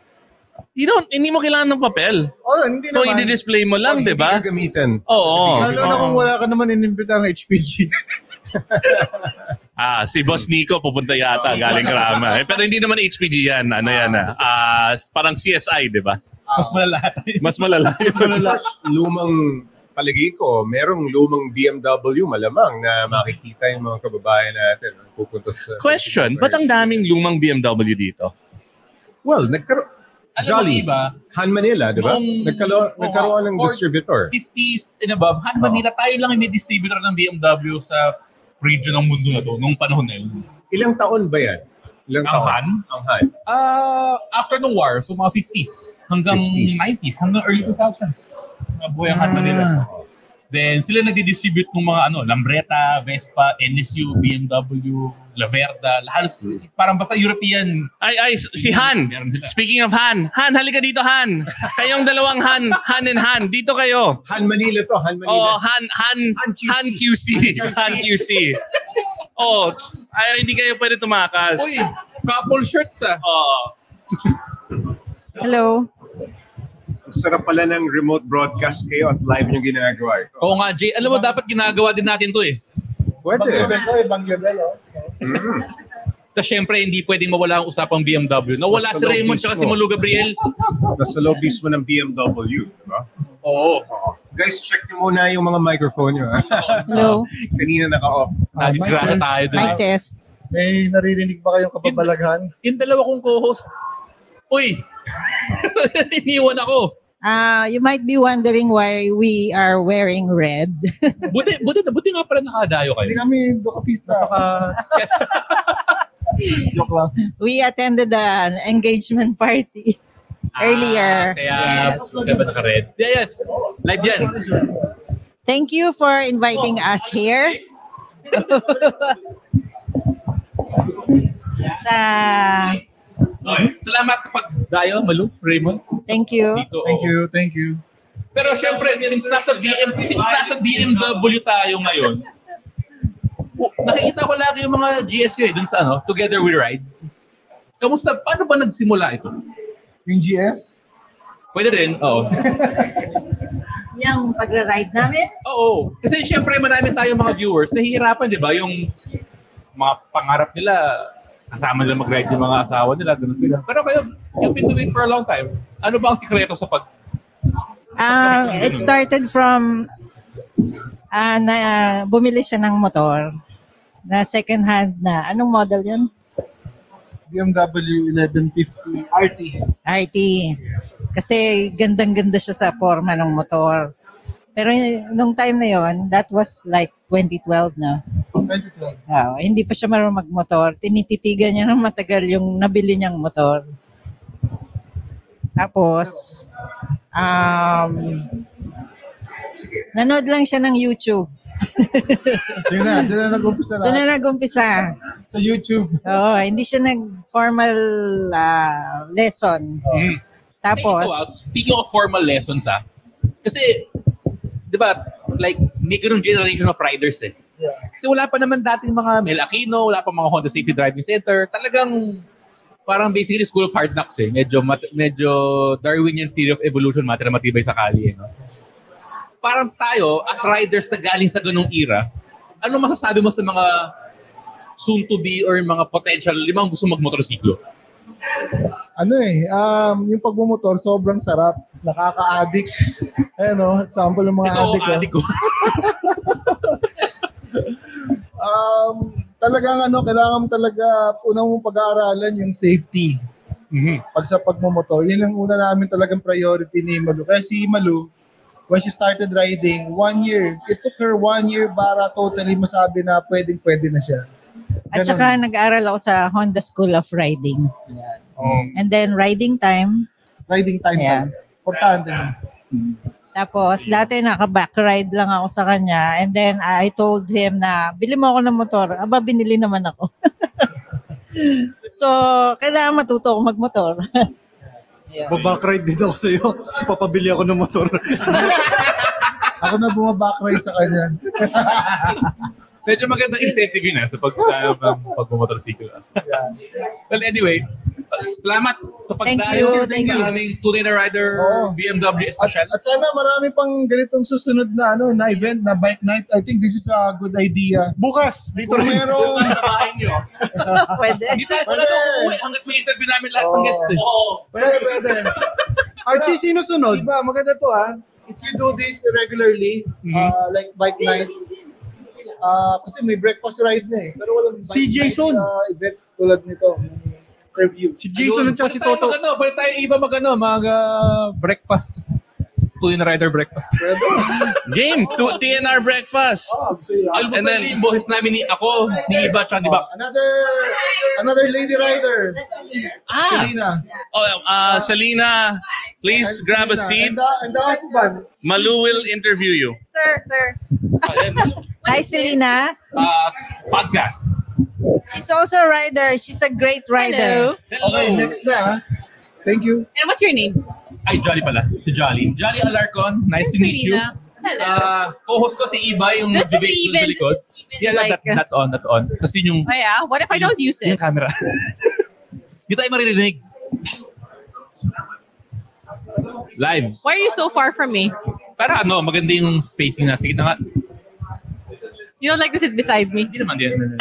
you don't, hindi mo kailangan ng papel. Oh, hindi So, naman. i-display mo lang, di ba? gamitin. Oo. Lalo na kung wala ka naman inimbita ng HPG. Ah, si Boss Nico pupunta yata galing Krama. Eh, pero hindi naman HPG yan. Ano yan ah? Ah, parang CSI, di ba? Mas malala. Mas malala. Mas malala. lumang palagi ko, merong lumang BMW malamang na makikita yung mga kababayan natin ang pupunta sa... Question, ba't ang daming lumang BMW dito? Well, nagkaroon... Jolly, iba, Han Manila, di ba? Nagkalo- Oo, nagkaroon ng distributor. 50s and above, Han Manila, tayo lang yung may distributor ng BMW sa region ng mundo na to, nung panahon na yun. Ilang taon ba yan? Ilang Ang taon? Han? Ang Han. Ah, after the war, so mga 50s hanggang 50s. 90s, hanggang early 2000s. Mga buhay ang Han Manila. Then sila nagdi-distribute ng mga ano, Lambretta, Vespa, NSU, BMW, Laverda, halos parang basta European. Ay, ay, si Han. Speaking of Han, Han, halika dito, Han. Kayong dalawang Han, Han and Han, dito kayo. Han Manila to, Han Manila. Oh, Han, Han, Han QC. Han QC. Oh, ay, hindi kayo pwede tumakas. Uy, couple shirts ah. Oo. Hello. Sarap pala ng remote broadcast kayo at live yung ginagawa ito. Oo nga, Jay. Alam mo, dapat ginagawa din natin to eh. Pwede. Ibang level to, ibang level. Oh. Tapos syempre, hindi pwedeng mawala ang usapang BMW. Nawala si Raymond tsaka si. Malu Gabriel. Nasa loob mismo ng BMW, di ba? Oo. Guys, check nyo muna yung mga microphone nyo. ha? Hello. Kanina naka-off. Nadisgrasya tayo dun. Mic test. May naririnig ba kayong kababalaghan? Yung dalawa kong co-host, Uy! Iniwan ako. Uh, you might be wondering why we are wearing red. Buti, buti, buti nga pala nakadayo kayo. Hindi kami Ducatista. Joke lang. we attended an engagement party earlier. Ah, Kaya, yes. kaya ba naka-red? Yeah, yes. Live yan. Thank you for inviting us here. sa Okay. Salamat sa pagdayo, Malu, Raymond. Thank you. Dito, Thank oo. you, thank you. Pero syempre, since nasa BM, since nasa BMW tayo ngayon, oh, nakikita ko lagi yung mga GSU eh, dun sa ano, Together We Ride. Kamusta? Paano ba nagsimula ito? Yung GS? Pwede rin, oo. Yung pagra-ride namin? Oo. Kasi syempre marami tayong mga viewers, nahihirapan, di ba? Yung mga pangarap nila, kasama nila mag-ride yung mga asawa nila, ganun nila. Pero kayo, you've been doing it for a long time. Ano ba ang sikreto sa pag... Ah, it started from ah na bumili siya ng motor na second hand na. Anong model 'yun? BMW 1150 RT. RT. Kasi gandang-ganda siya sa forma ng motor. Pero nung time na yon, that was like 2012 na. 2012. Ah, hindi pa siya marunong magmotor. Tinititigan niya ng matagal yung nabili niyang motor. Tapos, um, nanood lang siya ng YouTube. Yun na, dyan na nag-umpisa Doon na. na nag-umpisa. Sa YouTube. Oo, hindi siya nag-formal ah, lesson. Mm. Tapos, Ito, ah, speaking of formal lessons ah, kasi, di ba, like, may ganung generation of riders eh. Kasi wala pa naman dating mga Mel Aquino, wala pa mga Honda Safety Driving Center. Talagang parang basically school of hard knocks eh. Medyo, mat- medyo Darwinian theory of evolution, matira matibay sa kali. Eh, no? Parang tayo, as riders na galing sa ganung era, ano masasabi mo sa mga soon to be or mga potential, limang gusto magmotorsiklo? Ano eh, um, yung pagmumotor, sobrang sarap. Nakaka-addict. Ayun o, example ng mga Ito, addict. oh. addict ko. um, talagang ano, kailangan mo talaga, unang mong pag-aaralan yung safety. Pag sa pagmumotor, yun ang una namin talagang priority ni Malu. Kaya si Malu, when she started riding, one year, it took her one year para totally masabi na pwedeng pwede na siya. at saka nag-aral ako sa Honda School of Riding. And then riding time. Riding time. Yeah. Importante. Tapos, dati naka-back ride lang ako sa kanya. And then, I told him na, bili mo ako ng motor. Aba, binili naman ako. so, kailangan matuto ako magmotor. Babakride din ako sa'yo. Kasi papabili ako ng motor. ako na bumabakride sa kanya. Medyo magandang incentive yun ah, sa pag, uh, pag, pagmumotorsiklo. Well, anyway, Salamat sa Thank pagdayo you, thank sa aming tunay na rider BMW Special. At sana marami pang ganitong susunod na ano na event na bike night. I think this is a good idea. Bukas dito Kung rin merong Pwede. Hindi tayo wala na uuwi hanggat may interview namin lahat ng Oo. guests. eh. Oo. Pwede, pwede. Archie, sino sunod? Diba, maganda to ha. If you do this regularly, uh, like bike night, uh, kasi may breakfast ride na eh. Pero walang bike Si Jason. night uh, event tulad nito. May review. Si Ayun. Pwede tayo Mag-ano, pwede tayo iba mag-ano, mag uh, breakfast. Tunay na rider breakfast. Game, to TNR breakfast. Oh, nila. Almusal And then- yung boses namin ni ako, ni Iba, tsaka di ba? Another another lady rider. Ah. Selena. Oh, uh, Selena, please And grab a Selena. seat. And the, and the husband. Malu will interview you. Sir, sir. Hi, Selena. Uh, podcast. She's also a rider. She's a great rider. Okay, next na. ah. Thank you. And what's your name? Ay, Jolly pala. Si Jolly. Jolly Alarcon, nice to meet you. Hello. Uh, co-host ko si Iba, yung This is debate dun sa even. likod. This is even Yeah, that, like- that's on, that's on. Tapos yun yung, Oh yeah? What if I don't use yung it? camera. Hindi tayo maririnig. Live. Why are you so far from me? Para ano, maganda yung spacing na. Sige na nga. You don't like to sit beside me? Hindi naman din.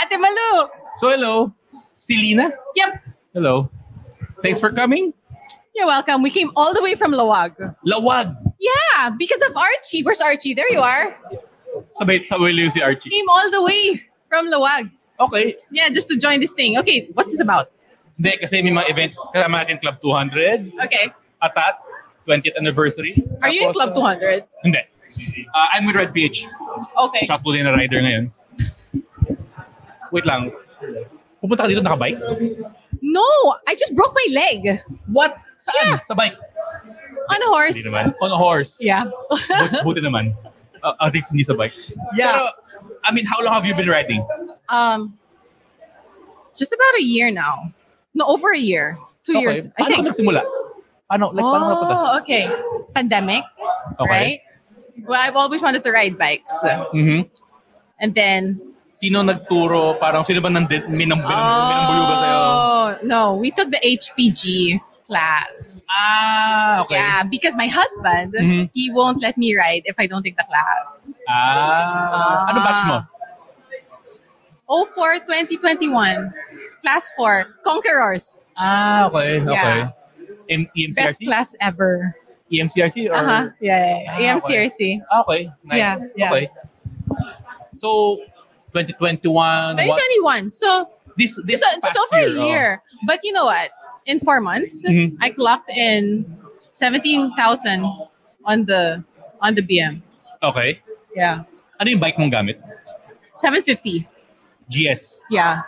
Ate Malu! So hello, Selena. Yep. Hello. Thanks for coming. You're welcome. We came all the way from Lawag. Lawag. Yeah, because of Archie. Where's Archie? There you are. Sabay, liyo si Archie. Came all the way from Lawag. Okay. Yeah, just to join this thing. Okay, what's this about? Hindi, kasi may mga events. Kasama natin Club 200. Okay. Atat. 20th anniversary. Are you in Club 200? Hindi. Uh, I'm with Red Beach. Okay. Tsaka tuloy na rider ngayon. Wait lang. Pupunta ka dito nakabike? No, I just broke my leg. What? Saan? Sa bike? On a horse. Hindi naman. On a horse. Yeah. But, buti naman. Uh, at least hindi sa bike. Yeah. Pero, I mean, how long have you been riding? Um, just about a year now. No, over a year. Two Okay. years. I Paano think. ka nagsimula? Paano? Like, paano napunta? oh, okay. Pandemic, Okay. right? Well, I've always wanted to ride bikes. Mhm. And then, Sino nagturo? Parang sino ba nandit? Minang, minang, minambuyo ba sa'yo? oh, no, we took the HPG class. Ah, okay. Yeah, because my husband, Mhm. he won't let me ride if I don't take the class. Ah. ano batch mo? Oh, for 2021. Class 4, Conquerors. Ah, okay. Okay. Yeah. M- Best class ever. EMCRC? Or? Uh-huh. Yeah, yeah, Ah, yeah. EMCRC. Ah, okay. Nice. Yeah, yeah. Okay. So, 2021. what- 2021. So, This, this just, just over a year, oh. But you know what? In four months, Mhm. I clocked in 17,000 on the on the BM. Okay. Yeah. Ano yung bike mong gamit? 750. GS. Yeah.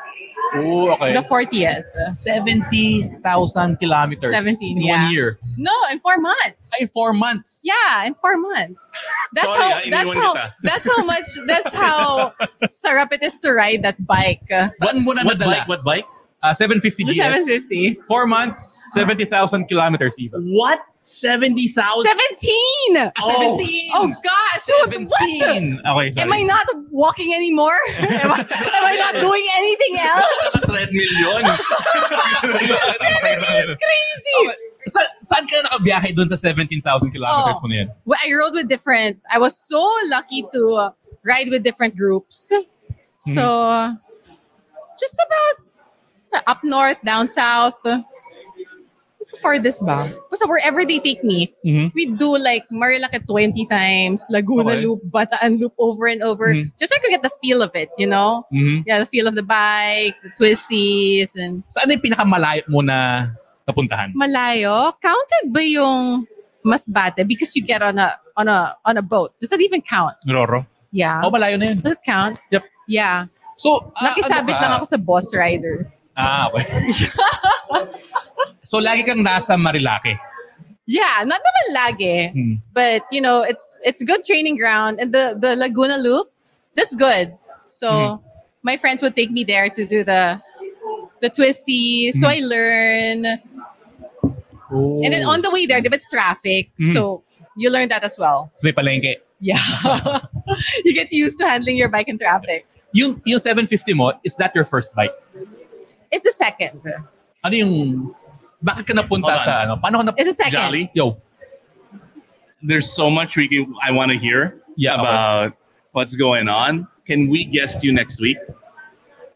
Oh, okay. The 40th. 70,000 kilometers. 17, in yeah. one year. No, in four months. Ay, four months. Yeah, in four months. That's Sorry, how ah, that's how kita. that's how much that's how sarap it is to ride that bike. Saan mo na What bike? What bike? Uh, 750 The GS. 750. Four months, 70,000 kilometers even. What? 70,000? 17! Oh. 17! Oh gosh! What? 17. Okay, sorry. Am I not walking anymore? am, I, am I not doing anything else? Treadmill yun. It's crazy! Sa, saan ka nakabiyahe dun sa 17,000 kilometers Oh. mo na yun? Well, I rode with different. I was so lucky to uh, ride with different groups. So, just about up north, down south. What's the farthest ba? Basta wherever they take me, Mhm. we do like Marilake 20 times, Laguna Okay. Loop, Bataan Loop over and over, Mhm. just so I could get the feel of it, you know? Mhm. Yeah, the feel of the bike, the twisties, and Saan yung pinakamalayo mo na napuntahan? malayo. Counted ba yung Masbate? Because you get on a on a on a boat. Does that even count? Roro? Yeah. Oh, malayo na yun. Does it count? Yep. Yeah. So, ah, Nakisabit ano lang ako sa boss rider. Ah, okay. so, lagi kang nasa Marilake. Yeah, not naman lagi. Hmm. But, you know, it's it's good training ground. And the, the Laguna Loop, that's good. So, Mm-hmm. my friends would take me there to do the the twisties. So, I Mm-hmm. learn. And then on the way there, it's traffic. Mhm. So, you learn that as well. So, may palengke. Yeah. you get used to handling your bike in traffic. Yung, yung 750 mo, is that your first bike? It's the second. Ano yung, bakit ka napunta Hold on. sa ano? Paano ka napunta? It's the second. Jolly, Yo. there's so much we can, I want to hear Yeah, okay. about what's going on. Can we guest you next week?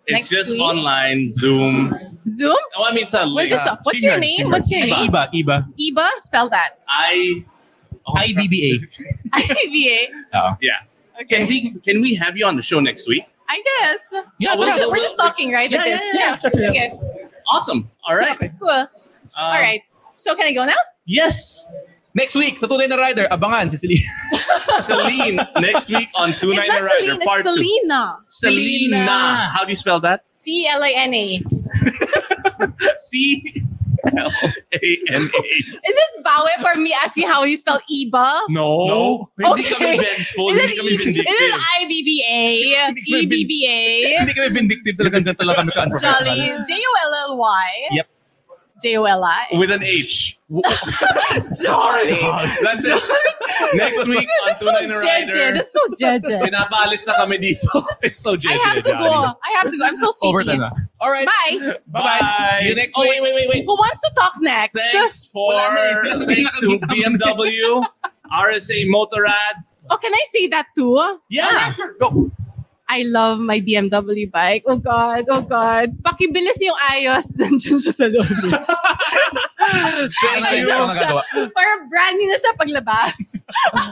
It's Next just week? online, Zoom. Zoom? Oh, I mean, it's a What's, link. this- what's your name? What's your name? Iba, Iba. Iba? Spell that. I. Oh, IBBA. IBA. Yeah. Can we can we have you on the show next week? I guess. Yeah, we're, we'll- just, we're we'll- just talking, right? Yeah, It is. yeah, yeah, sure, Okay. Awesome. All right. Cool. Um, All right. So can I go now? Yes. Next week, sa Tunay na Rider, abangan si Celine. Celine next week on Two It's Night Rider Celine, Part it's Selena. Two. Selena. How do you spell that? C L A N A. C L A N A. Is this bawe for me asking how you spell Iba? No. No. Hindi kami vengeful. Is Hindi it, kami E- is vindictive. it IBBA? EBBA? Hindi kami vindictive talaga. Ganito lang kami ka-unprofessional. Jolly. J-O-L-L-Y? Yep. J-O-L-I? With an H. Jolly. That's it. Next week on That's Two so Night Rider. jeje. That's so jeje. Pinapaalis na kami dito. It's so I have to go. I have to go. I'm so sleepy. Over na na. All right. Bye. Bye. See you next oh, week. wait, wait, wait, wait. Who wants to talk next? Thanks for Wala na. Sinasabi thanks to. BMW, RSA Motorrad. Oh, can I say that too? Yeah. Oh, go. I love my BMW bike. Oh God, oh God. Pakibilis yung ayos. Nandiyan siya sa loob. Thank you. Ano nagagawa? Parang brand new na siya paglabas.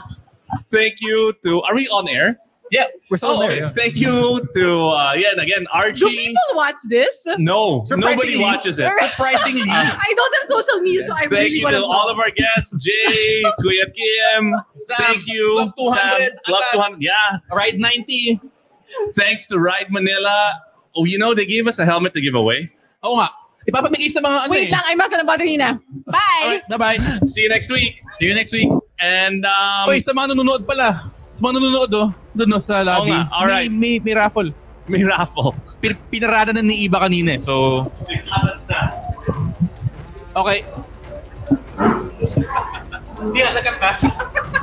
Thank you to. Are we on air? Yeah, we're still Oh, there. yeah. Thank you to. Uh, yeah, and again, Do people watch this? No, nobody watches it. Surprisingly. I don't have social media, so I Thank really you want to to all of our guests, Jay, Kuya Kim. Sam, Thank you, Club 200, Sam, Club 200. Yeah. Ride 90. Thanks to Ride Manila. Oh, you know they gave us a helmet to give away. Oo nga. Ipapamigay sa mga ano Wait eh. lang, I'm not gonna bother you na. Bye! Alright, bye-bye. See you next week. See you next week. And um, Oy, sa mga nanonood pala. Sa mga nanonood oh. Doon no, sa lobby. nga, alright. May, may, may raffle. may raffle. Pin, pinarada na ni Iba kanina eh. So, okay. Hindi na nakanta.